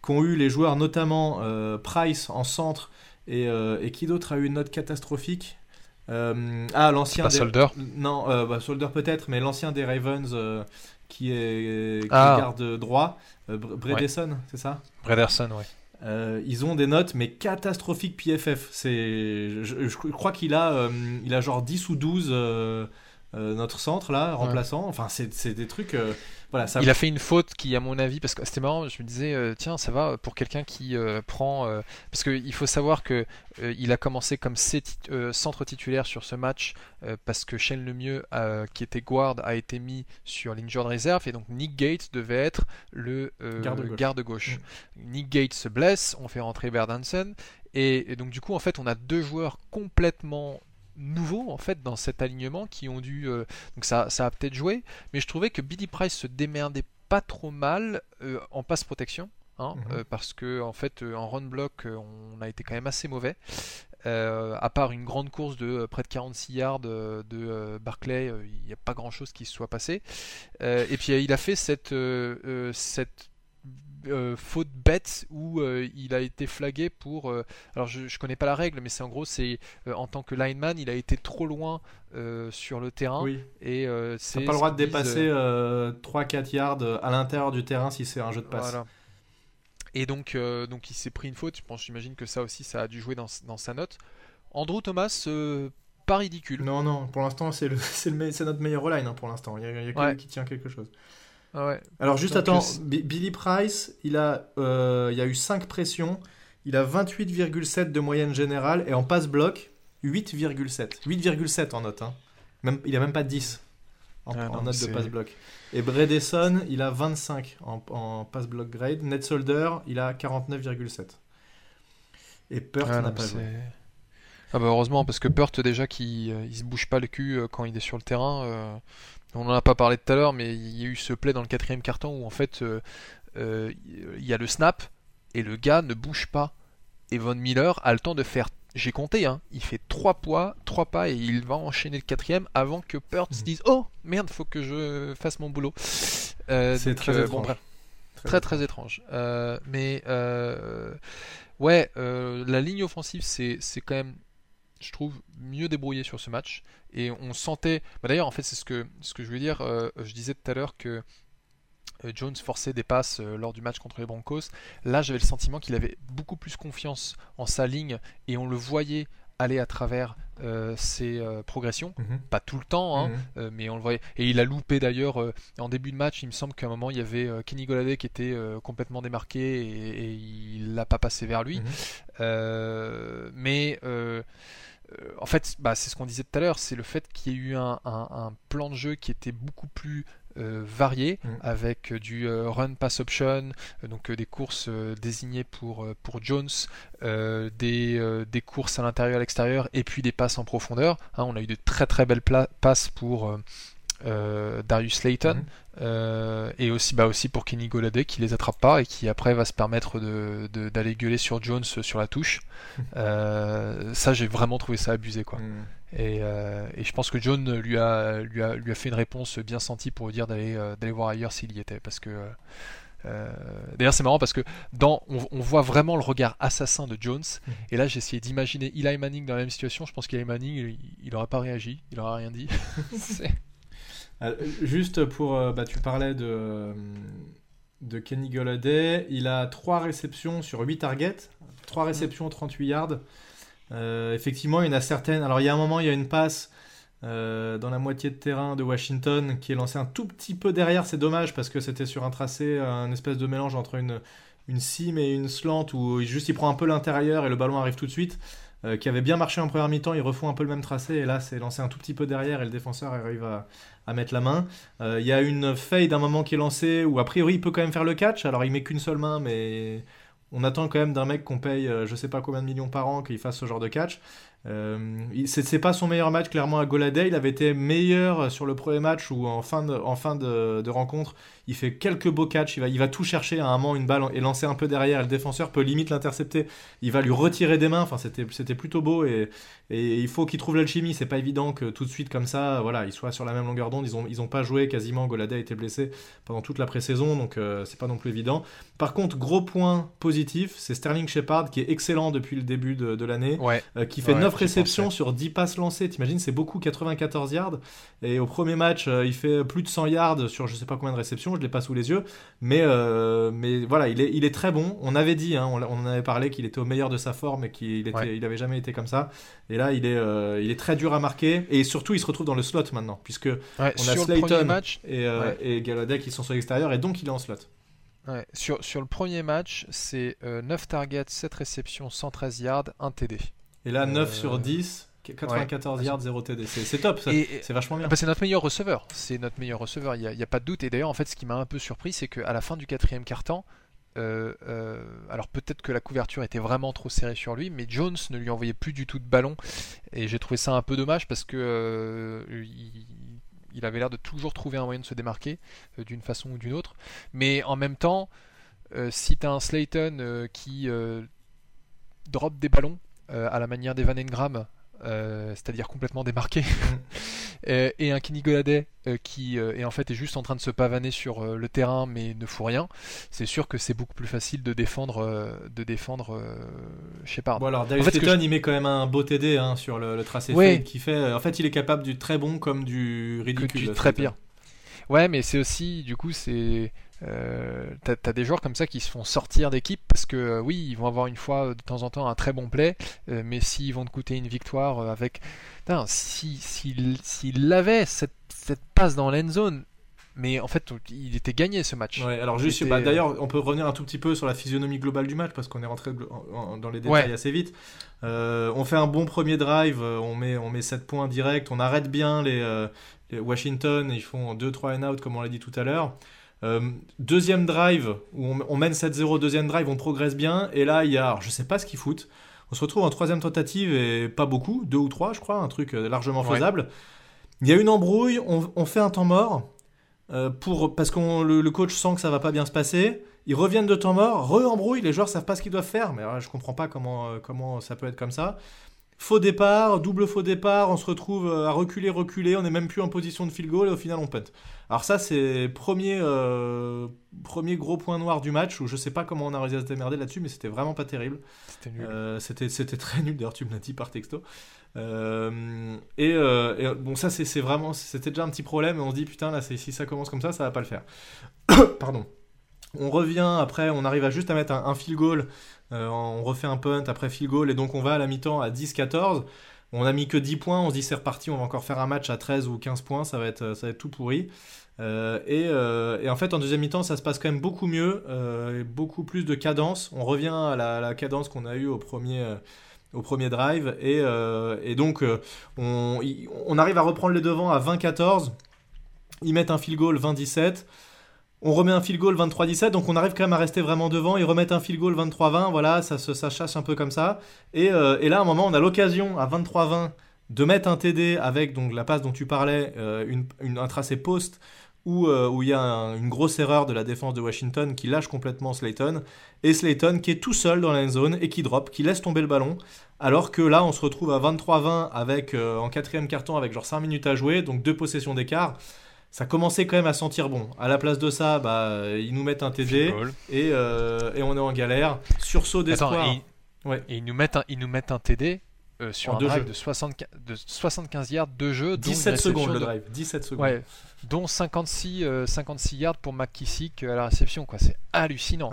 Speaker 1: qu'ont eu les joueurs, notamment euh, Price en centre, et, euh, et qui d'autre a eu une note catastrophique euh, Ah, l'ancien.
Speaker 2: Des... Solder
Speaker 1: Non, bah, Solder peut-être, mais l'ancien des Ravens qui est, qui ah. garde droit, Bredesen, c'est ça?
Speaker 2: Brederson, oui.
Speaker 1: ils ont des notes mais catastrophiques PFF. C'est, je, crois qu'il a, il a genre 10 ou 12 notre centre là, remplaçant. Enfin, c'est des trucs.
Speaker 2: Il a fait une faute qui, à mon avis, parce que c'était marrant, je me disais, euh, tiens, ça va pour quelqu'un qui euh, prend. Euh, parce qu'il faut savoir que il a commencé comme centre titulaire sur ce match parce que Shane Lemieux, qui était guard, a été mis sur l'injured reserve et donc Nick Gates devait être le garde gauche. Mm. Nick Gates se blesse, on fait rentrer Berdansen et, et donc du coup, en fait, on a deux joueurs complètement nouveaux en fait dans cet alignement qui ont dû euh, donc ça, ça a peut-être joué mais je trouvais que Billy Price se démerdait pas trop mal euh, en passe protection hein, mhm. euh, parce que en fait en run block on a été quand même assez mauvais à part une grande course de près de 46 yards de Barclay il n'y a pas grand chose qui se soit passé et puis il a fait cette, cette euh, faute bête où euh, il a été flagué pour. Euh, alors je, je connais pas la règle, mais c'est en gros c'est en tant que lineman, il a été trop loin sur le terrain.
Speaker 1: Oui.
Speaker 2: Et
Speaker 1: c'est. pas le droit de dépasser 3-4 yards à l'intérieur du terrain si c'est un jeu de passe.
Speaker 2: Et donc, donc il s'est pris une faute. Je pense, j'imagine que ça aussi, ça a dû jouer dans, dans sa note. Andrew Thomas, pas ridicule.
Speaker 1: Non, non, pour l'instant, c'est le, le, notre meilleur line hein, pour l'instant. Il y a, il y a qui tient quelque chose.
Speaker 2: Ah
Speaker 1: Alors juste attends, Billy Price, il a, euh, il y a eu 5 il a 28,7 de moyenne générale et en passe bloc 8,7. 8,7 en note. Hein. Même, il a même pas 10 en, ah note de passe bloc. Et Bredesson, il a 25 en, en passe bloc grade. Ned Solder, il a 49,7. Et Pert ah n'a pas joué.
Speaker 2: Ah bah heureusement parce que Pert déjà qui euh, il se bouge pas le cul euh, quand il est sur le terrain on n'en a pas parlé tout à l'heure, mais il y a eu ce play dans le quatrième carton où en fait euh, euh, il y a le snap et le gars ne bouge pas. Et Von Miller a le temps de faire, j'ai compté, hein, il fait trois poids, trois pas et il va enchaîner le quatrième avant que Perth se mhm. dise oh merde, faut que je fasse mon boulot.
Speaker 1: Euh, c'est très, étrange.
Speaker 2: très, très étrange. mais ouais, la ligne offensive c'est quand même je trouve, mieux débrouillé sur ce match. Et on sentait. Bah, d'ailleurs, en fait, c'est ce que, je veux dire. Euh, je disais tout à l'heure que euh, Jones forçait des passes euh, lors du match contre les Broncos. Là, j'avais le sentiment qu'il avait beaucoup plus confiance en sa ligne et on le voyait aller à travers ses progressions. Mhm. Pas tout le temps, hein, mhm. mais on le voyait. Et il a loupé d'ailleurs en début de match. Il me semble qu'à un moment il y avait Kenny Golladay qui était complètement démarqué et, il l'a pas passé vers lui. Mhm. mais euh, en fait, bah, c'est ce qu'on disait tout à l'heure, c'est le fait qu'il y ait eu un, plan de jeu qui était beaucoup plus euh, varié, mm. avec euh, du run pass option, donc des courses désignées pour, pour Jones, des, des, courses à l'intérieur, à l'extérieur, et puis des passes en profondeur. Hein, on a eu de très très belles passes pour euh, Darius Slayton mhm. euh, et aussi, bah aussi pour Kenny Golladay qui les attrape pas et qui après va se permettre d'aller de, d'aller gueuler sur Jones sur la touche. Euh, ça, j'ai vraiment trouvé ça abusé quoi. Mhm. Et, et, je pense que John lui a, lui a, lui a fait une réponse bien sentie pour lui dire d'aller d'aller voir ailleurs s'il y était parce que D'ailleurs, c'est marrant parce que dans, on, voit vraiment le regard assassin de Jones. Et là, j'ai essayé d'imaginer Eli Manning dans la même situation. Je pense qu'Eli Manning, il, n'aurait pas réagi, il aurait rien dit.
Speaker 1: Euh, juste pour. Euh, bah, tu parlais de, euh, de Kenny Golladay. Il a 3 réceptions sur 8 targets. 3 réceptions, 38 yards. Effectivement, il y en a certaines. Alors, il y a un moment, il y a une passe dans la moitié de terrain de Washington qui est lancée un tout petit peu derrière. C'est dommage parce que c'était sur un tracé, un espèce de mélange entre une, une sim et une slant où juste il prend un peu l'intérieur et le ballon arrive tout de suite. qui avait bien marché en première mi-temps, il refont un peu le même tracé et là c'est lancé un tout petit peu derrière et le défenseur arrive à, mettre la main. Euh, il y a une fade d'un moment qui est lancée où a priori il peut quand même faire le catch. Alors il met qu'une seule main, mais on attend quand même d'un mec qu'on paye euh, je sais pas combien de millions par an qu'il fasse ce genre de catch. Euh, c'est pas son meilleur match clairement à Goladay. Il avait été meilleur sur le premier match ou en fin de, en fin de, rencontre. Il fait quelques beaux catchs. Il va, il va tout chercher à un moment une balle et lancer un peu derrière. le défenseur peut limite l'intercepter. Il va lui retirer des mains. Enfin, c'était plutôt beau et, et il faut qu'il trouve l'alchimie. C'est pas évident que tout de suite comme ça, voilà, il soit sur la même longueur d'onde. Ils ont, ils ont pas joué quasiment. Goladay a été blessé pendant toute la pré-saison, donc euh, c'est pas non plus évident. Par contre, gros point positif, c'est Sterling Shepard qui est excellent depuis le début de, l'année, euh, qui fait 9 réceptions sur 10 passes lancées. T'imagines, c'est beaucoup, 94 yards. Et au premier match, euh, il fait plus de 100 yards sur je sais pas combien de réceptions, je l'ai pas sous les yeux. Mais, euh, mais voilà, il est, il est très bon. On avait dit, hein, on, en avait parlé qu'il était au meilleur de sa forme et qu'il était, il avait jamais été comme ça. Et là, il est, euh, il est très dur à marquer. Et surtout, il se retrouve dans le slot maintenant, puisque on a Slayton match, et, et Galladay qui sont sur l'extérieur, et donc il est en slot.
Speaker 2: Sur, sur, le premier match, c'est 9 targets, 7 réceptions, 113 yards, 1 TD.
Speaker 1: Et là, 9 sur 10, 94 yards, 0 TD. C'est top, c'est vachement bien.
Speaker 2: Bah, c'est notre meilleur receveur. C'est notre meilleur receveur, il n'y a, pas de doute. Et d'ailleurs, en fait, ce qui m'a un peu surpris, c'est qu'à la fin du quatrième quart-temps, euh, euh, alors peut-être que la couverture était vraiment trop serrée sur lui, mais Jones ne lui envoyait plus du tout de ballon. Et j'ai trouvé ça un peu dommage parce que euh, il, avait l'air de toujours trouver un moyen de se démarquer d'une façon ou d'une autre. Mais en même temps, si tu as un Slayton qui drop des ballons, euh, à la manière d'Evan Engram, euh, c'est-à-dire complètement démarqué, mm. et, un Kenny Goladay euh, qui est en fait est juste en train de se pavaner sur le terrain mais ne fout rien, c'est sûr que c'est beaucoup plus facile de défendre, de défendre Shepard.
Speaker 1: Bon alors Dave en il met quand même un beau TD hein, sur le, tracé ouais. qui fait, en fait il est capable du très bon comme du ridicule.
Speaker 2: Du très pire. Ouais mais c'est aussi du coup c'est euh, t'as, des joueurs comme ça qui se font sortir d'équipe parce que euh, oui, ils vont avoir une fois de temps en temps un très bon play, euh, mais s'ils vont te coûter une victoire avec. S'il si, si, avait cette, cette passe dans l'end zone, mais en fait, il était gagné ce match.
Speaker 1: Ouais, alors juste, bah, d'ailleurs, on peut revenir un tout petit peu sur la physionomie globale du match parce qu'on est rentré dans les détails assez vite. on fait un bon premier drive, on met, on met 7 points direct, on arrête bien les, les Washington, ils font 2-3 and out comme on l'a dit tout à l'heure. Euh, deuxième drive, où on, mène 7-0, deuxième drive, on progresse bien. Et là, il y a, alors, je sais pas ce qu'ils foutent. On se retrouve en troisième tentative et pas beaucoup, deux ou trois, je crois, un truc euh, largement faisable. Il y a une embrouille, on, fait un temps mort. Euh, pour, parce que le, coach sent que ça va pas bien se passer. Ils reviennent de temps mort, re-embrouille, les joueurs savent pas ce qu'ils doivent faire. Mais je comprends pas comment, comment ça peut être comme ça. Faux départ, double faux départ, on se retrouve à reculer, reculer, on n'est même plus en position de field goal et au final on punt. Alors ça c'est premier, euh, premier gros point noir du match où je sais pas comment on a réussi à se démerder là-dessus mais c'était vraiment pas terrible. C'était nul. Euh, c'était, très nul d'ailleurs tu me l'as dit par texto. Euh, et, bon ça c'est, vraiment, c'était déjà un petit problème et on se dit putain là si ça commence comme ça ça va pas le faire. Pardon. On revient après, on arrive à juste à mettre un, un field goal euh, on refait un punt après field goal et donc on va à la mi-temps à 10-14. On a mis que 10 points, on se dit c'est reparti, on va encore faire un match à 13 ou 15 points, ça va être, ça va être tout pourri. Euh, euh, et, en fait, en deuxième mi-temps, ça se passe quand même beaucoup mieux, beaucoup plus de cadence. On revient à la, cadence qu'on a eue au premier, au premier drive. Et, donc, on, on, arrive à reprendre les devants à 20-14. Ils mettent un field goal 20-17. On remet un field goal 23-17, donc on arrive quand même à rester vraiment devant. Ils remettent un field goal 23-20, voilà, ça, ça chasse un peu comme ça. Euh, et, là, à un moment, on a l'occasion à 23-20 de mettre un TD avec donc la passe dont tu parlais, euh, un tracé post où, euh, où il y a une grosse erreur de la défense de Washington qui lâche complètement Slayton. Et Slayton qui est tout seul dans la zone et qui drop, qui laisse tomber le ballon. Alors que là, on se retrouve à 23-20 avec, en quatrième carton avec genre 5 minutes à jouer, donc deux possessions d'écart ça commençait quand même à sentir bon. À la place de ça, bah, ils nous mettent un TD et, euh, et, on est en galère. Sursaut d'espoir.
Speaker 2: Et, ouais. et, ils nous mettent un, ils nous mettent un TD euh, sur un drive de, 75, de 75 yards de jeu.
Speaker 1: 17 secondes le drive. 17 secondes. Ouais,
Speaker 2: dont 56, 56 euh, yards pour McKissick à la réception. Quoi. C'est hallucinant.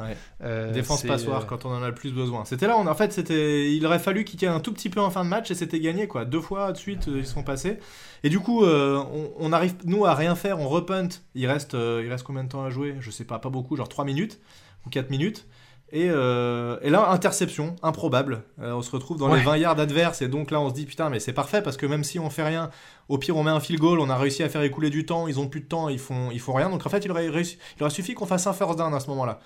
Speaker 1: Défense passoire quand on en a le plus besoin. C'était là, on, en fait, c'était, il aurait fallu qu'ils tiennent un tout petit peu en fin de match et c'était gagné. Quoi. Deux fois de suite, ils sont passés. Et du coup, euh, on, arrive, nous, à rien faire, on repunt. Il reste, euh, il reste combien de temps à jouer? Je sais pas, pas beaucoup, genre 3 minutes ou 4 minutes. Et, et, là, interception, improbable. on se retrouve dans les 20 yards adverses. Et donc là, on se dit, putain, mais c'est parfait parce que même si on fait rien, au pire, on met un field goal, on a réussi à faire écouler du temps, ils ont plus de temps, ils font, ils font rien. Donc en fait, il aurait, réussi, il aurait suffi qu'on fasse un first down à ce moment-là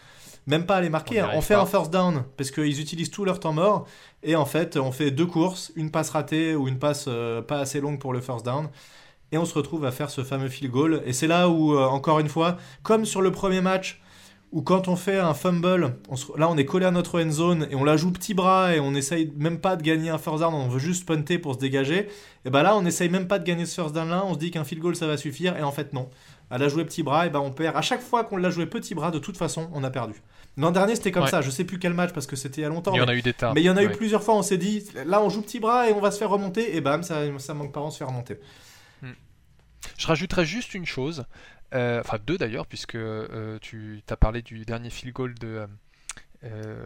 Speaker 1: même pas à les marquer. On, fait un first down parce qu'ils utilisent tout leur temps mort. Et en fait, on fait deux courses, une passe ratée ou une passe euh, pas assez longue pour le first down. Et on se retrouve à faire ce fameux field goal. Et c'est là où, euh, encore une fois, comme sur le premier match, où quand on fait un fumble, là on est collé à notre end zone et on la joue petit bras et on essaye même pas de gagner un first down, on veut juste punter pour se dégager. Et bah là on essaye même pas de gagner ce first down là, on se dit qu'un field goal ça va suffire et en fait non. À la jouer petit bras, et ben on perd. À chaque fois qu'on l'a joué petit bras, de toute façon, on a perdu. L'an dernier, c'était comme ça. Je sais plus quel match parce que c'était il y a longtemps.
Speaker 2: Il y
Speaker 1: en
Speaker 2: a eu des tas.
Speaker 1: Mais il y en a eu plusieurs fois. On s'est dit, là, on joue petit bras et on va se faire remonter. Et bam, ça, ça manque pas, on se fait remonter. Hmm.
Speaker 2: Je rajouterais juste une chose. Euh, enfin, deux d'ailleurs, puisque euh, tu as parlé du dernier field goal de. Euh,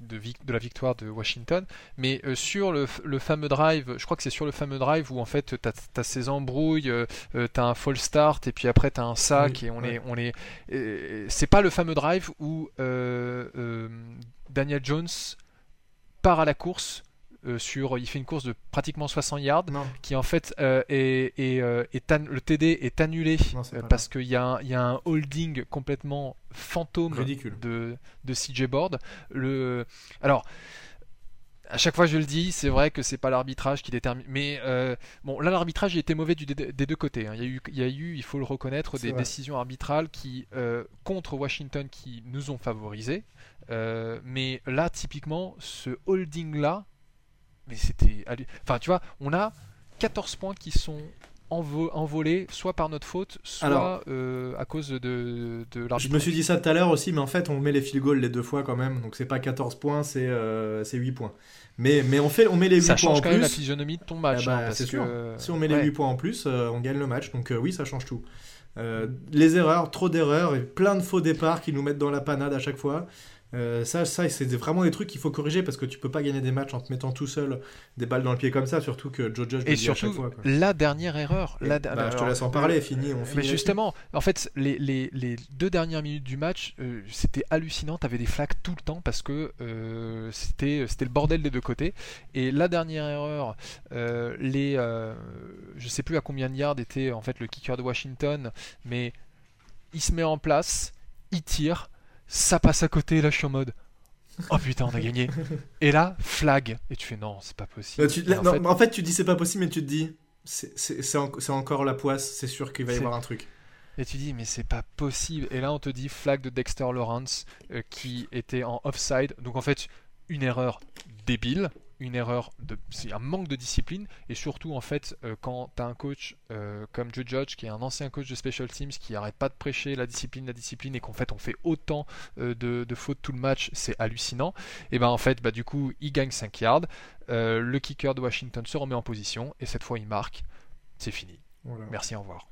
Speaker 2: de, de, la victoire de Washington. Mais euh, sur le, fameux drive, je crois que c'est sur le fameux drive où en fait tu as, ces embrouilles, euh, tu as un fall start et puis après tu as un sac et on est. On est c'est pas le fameux drive où Daniel Jones part à la course euh, sur, il fait une course de pratiquement 60 yards, qui en fait euh, est, euh, le TD est annulé parce qu'il y, y, a un holding complètement fantôme de, de CJ Board. Le, alors à chaque fois je le dis, c'est vrai que c'est pas l'arbitrage qui détermine. Mais bon, là l'arbitrage était mauvais du, des deux côtés. Hein. Il, y a eu, il, y a eu, il faut le reconnaître, des décisions arbitrales qui contre Washington qui nous ont favorisés. mais là typiquement, ce holding là, mais c'était. Enfin, tu vois, on a 14 points qui sont envolés, soit par notre faute, soit euh, à cause de, de
Speaker 1: Je me suis dit ça tout à l'heure aussi, mais en fait, on met les field goals les deux fois quand même. Donc, c'est pas 14 points, c'est euh, 8 points. Mais, mais on, fait, on met les 8 points en plus. Ça change quand même
Speaker 2: la physionomie de ton match.
Speaker 1: Bah,
Speaker 2: hein,
Speaker 1: c'est sûr. Si on met les 8 points en plus, euh, on gagne le match. Donc, euh, oui, ça change tout. les erreurs, trop d'erreurs et plein de faux départs qui nous mettent dans la panade à chaque fois. Euh, ça, ça c'est vraiment des trucs qu'il faut corriger parce que tu peux pas gagner des matchs en te mettant tout seul des balles dans le pied comme ça, surtout que Joe Judge
Speaker 2: et surtout à chaque fois, la dernière erreur.
Speaker 1: La... Bah, je te laisse en parler, fini. On
Speaker 2: mais justement, en fait, les, les, les, deux dernières minutes du match, euh, c'était hallucinant. T'avais des flaques tout le temps parce que euh, c'était c'était le bordel des deux côtés. Et la dernière erreur, les, je sais plus à combien de yards était en fait le kicker de Washington, mais il se met en place, il tire ça passe à côté, là je suis en mode Oh putain, on a gagné. Et là, flag. Et tu fais non, c'est pas possible.
Speaker 1: en, fait... tu dis c'est pas possible, mais tu te dis c'est encore la poisse, c'est sûr qu'il va y avoir un truc.
Speaker 2: Et tu dis mais c'est pas possible. Et là on te dit flag de Dexter Lawrence euh, qui était en offside. Donc en fait, une erreur débile une erreur, de, c'est un manque de discipline et surtout en fait euh, quand tu as un coach euh, comme Joe Judge qui est un ancien coach de special teams qui arrête pas de prêcher la discipline, la discipline et qu'en fait on fait autant euh, de, fautes tout le match, c'est hallucinant. Et ben en fait bah, du coup il gagne 5 yards, le kicker de Washington se remet en position et cette fois il marque, c'est fini. Merci, au revoir.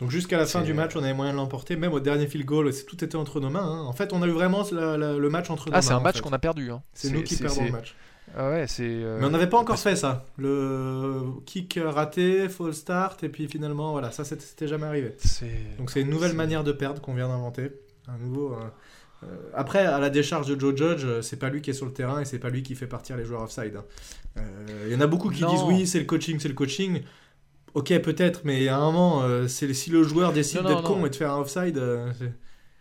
Speaker 1: Donc jusqu'à la fin du match, on avait moyen de l'emporter, même au dernier field goal, tout était entre nos mains. Hein. En fait, on a eu vraiment le match entre nos
Speaker 2: ah,
Speaker 1: mains.
Speaker 2: Ah, c'est un match qu'on a perdu. Hein.
Speaker 1: C'est nous qui perdons le match.
Speaker 2: Ah ouais, c'est. Euh,
Speaker 1: Mais on n'avait pas encore fait ça. Le kick raté, full start, et puis finalement, voilà, ça c'était jamais arrivé. Donc c'est une nouvelle manière de perdre qu'on vient d'inventer. Un nouveau. Euh, euh, après, à la décharge de Joe Judge, c'est pas lui qui est sur le terrain et c'est pas lui qui fait partir les joueurs offside. Il hein. y en a beaucoup qui disent oui, c'est le coaching, c'est le coaching. Ok, peut-être, mais à un moment, si le joueur décide d'être con et de faire un offside.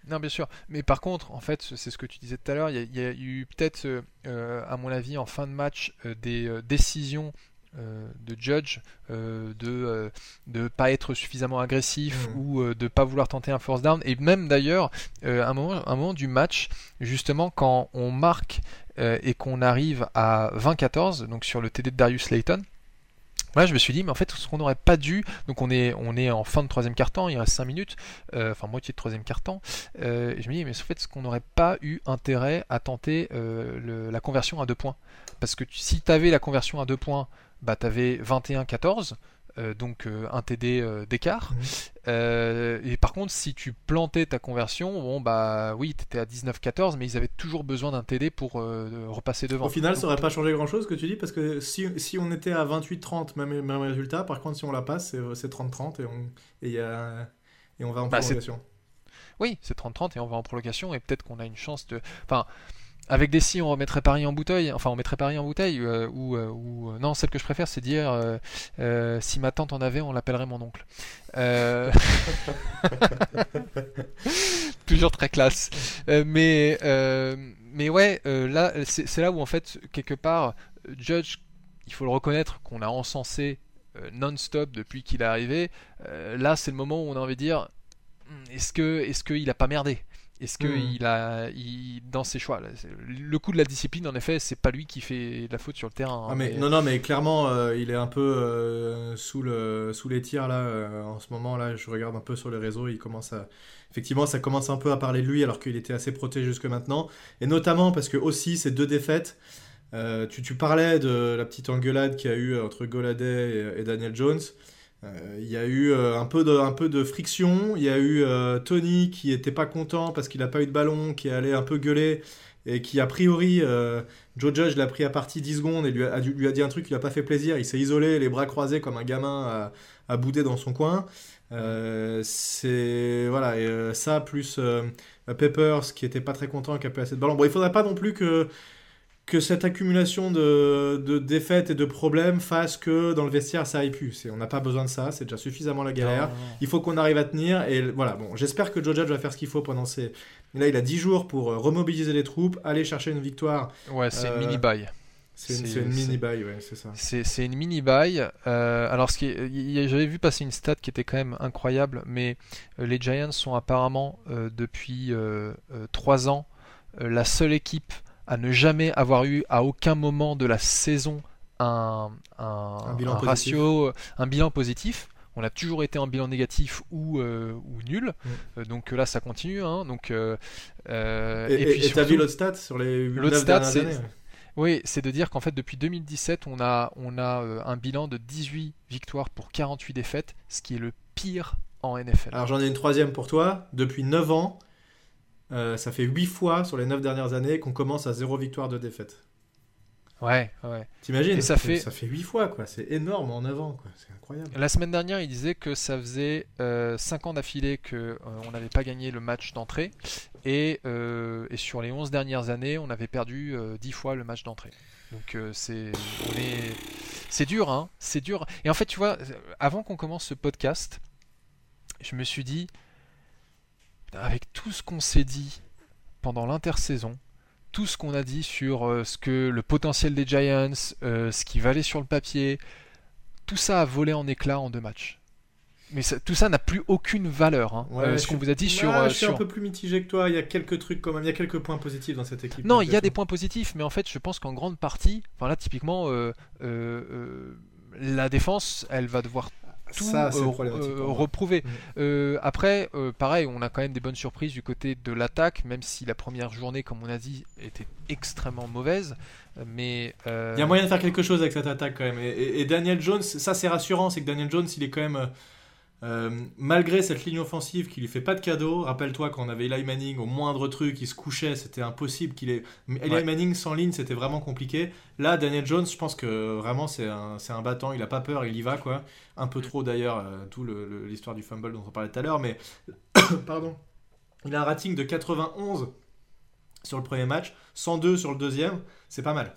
Speaker 2: Non, bien sûr. Mais par contre, en fait, c'est ce que tu disais tout à l'heure. Il y, a eu peut-être, euh, à mon avis, en fin de match, euh, des euh, décisions de judge de ne pas être suffisamment agressif mmh. ou de pas vouloir tenter un force down. Et même d'ailleurs, un, moment, un moment du match, justement, quand on marque et qu'on arrive à 20-14, donc sur le TD de Darius Layton, Là, je me suis dit, mais en fait, ce qu'on n'aurait pas dû, donc on est, on est en fin de troisième quart-temps, il reste 5 minutes, euh, enfin moitié de troisième quart-temps, euh, je me dis, mais en fait, ce qu'on n'aurait pas eu intérêt à tenter euh, la conversion à 2 points. Parce que si tu avais la conversion à 2 points, bah, tu avais 21-14, euh, donc euh, un TD euh, d'écart. et par contre, si tu plantais ta conversion, bon bah oui, tu étais à 19-14, mais ils avaient toujours besoin d'un TD pour repasser devant. Au
Speaker 1: final, ça aurait pas changé grand chose que tu dis, parce que si, si on était à 28-30, même, même résultat, par contre, si on la passe, c'est 30-30 et on, et, y a, et on va en bah, prolongation.
Speaker 2: Oui, c'est 30-30 et on va en prolongation, et peut-être qu'on a une chance de. Enfin avec des si, on remettrait Paris en bouteille. Enfin, on mettrait Paris en bouteille. ou, ou non, celle que je préfère, c'est dire si ma tante en avait, on l'appellerait mon oncle. Toujours très classe. mais, mais ouais, là, c'est là où en fait, quelque part, Judge, il faut le reconnaître, qu'on a encensé non-stop depuis qu'il est arrivé. là, c'est le moment où on a envie de dire hmm, est-ce que est-ce qu'il a pas merdé? Est-ce que hmm. il a, il, dans ses choix, le coup de la discipline, en effet, c'est pas lui qui fait la faute sur le terrain.
Speaker 1: Hein, ah, mais, Non, non, mais clairement, euh, il est un peu euh, sous le, sous les tirs là. Euh, en ce moment là, je regarde un peu sur les réseaux, il commence à, effectivement, ça commence un peu à parler de lui alors qu'il était assez protégé jusque maintenant, et notamment parce que aussi ces deux défaites. Tu, tu, parlais de la petite engueulade qu'il y a eu entre Goladay et Daniel Jones. Euh, il y a eu euh, un, peu de, un peu de friction. Il y a eu euh, Tony qui était pas content parce qu'il n'a pas eu de ballon, qui allait un peu gueuler et qui a priori, Joe Judge l'a pris à partie 10 secondes et lui a, lui a dit un truc qui lui a pas fait plaisir. Il s'est isolé, les bras croisés comme un gamin à, à bouder dans son coin. c'est voilà ça plus Peppers qui était pas très content qui a pas assez de ballon. Bon, il faudrait pas non plus que que cette accumulation de, défaites et de problèmes fasse que dans le vestiaire ça aille plus. On n'a pas besoin de ça, c'est déjà suffisamment la galère. Il faut qu'on arrive à tenir et voilà. Bon, j'espère que Joe Judge va faire ce qu'il faut pendant ces. Là, il a 10 jours pour euh, remobiliser les troupes, aller chercher une victoire.
Speaker 2: Ouais, c'est une mini bail.
Speaker 1: C'est une, mini bail, ouais, c'est ça.
Speaker 2: C'est une mini bail. Euh, alors, j'avais vu passer une stat qui était quand même incroyable, mais euh, les Giants sont apparemment depuis 3 ans la seule équipe à ne jamais avoir eu à aucun moment de la saison un, bilan ratio, un bilan positif. On a toujours été en bilan négatif ou, euh, ou nul. Mm. Euh, donc là, ça continue. Hein. donc,
Speaker 1: euh, et, puis tu as vu l'autre stat sur les 9 stat, années
Speaker 2: Oui, c'est de dire qu'en fait, depuis 2017, on a, on a un bilan de 18 victoires pour 48 défaites, ce qui est le pire en NFL.
Speaker 1: Alors j'en ai une troisième pour toi. Depuis 9 ans, euh, ça fait 8 fois sur les 9 dernières années qu'on commence à 0 victoire de défaite.
Speaker 2: Ouais, ouais.
Speaker 1: T'imagines ça fait... ça fait 8 fois, quoi. C'est énorme en 9 ans, quoi. C'est incroyable.
Speaker 2: La semaine dernière, il disait que ça faisait 5 euh, ans d'affilée qu'on euh, on n'avait pas gagné le match d'entrée. Et, et, sur les 11 dernières années, on avait perdu 10 fois le match d'entrée. Donc c'est c'est dur, hein. C'est dur. Et en fait, tu vois, avant qu'on commence ce podcast, je me suis dit, avec tout ce qu'on s'est dit pendant l'intersaison, tout ce qu'on a dit sur euh, ce que le potentiel des Giants, euh, ce qui valait sur le papier, tout ça a volé en éclats en deux matchs. Mais tout ça n'a plus aucune valeur. Hein. Euh, ce qu'on vous a dit sur.
Speaker 1: je suis un peu plus mitigé que toi. Il y a quelques trucs quand même. Il y a quelques points positifs dans cette équipe.
Speaker 2: Non, il y a des points positifs, mais en fait, je pense qu'en grande partie, enfin là, typiquement, la défense, elle va devoir tout ça, euh, euh, reprouvé. Mm. Euh, après, pareil, on a quand même des bonnes surprises du côté de l'attaque, même si la première journée, comme on a dit, était extrêmement mauvaise. Mais
Speaker 1: il y a moyen de faire quelque chose avec cette attaque quand même. et Daniel Jones, ça c'est rassurant, c'est que Daniel Jones, il est quand même euh, malgré cette ligne offensive qui lui fait pas de cadeau, rappelle-toi quand on avait Eli Manning, au moindre truc, il se couchait, c'était impossible qu'il ait. Eli Manning sans ligne, c'était vraiment compliqué. Là, Daniel Jones, je pense que vraiment c'est un, un, battant, il a pas peur, il y va quoi. Un peu trop d'ailleurs, euh, tout l'histoire du fumble dont on parlait tout à l'heure, mais pardon. Il a un rating de 91 sur le premier match, 102 sur le deuxième, c'est pas mal.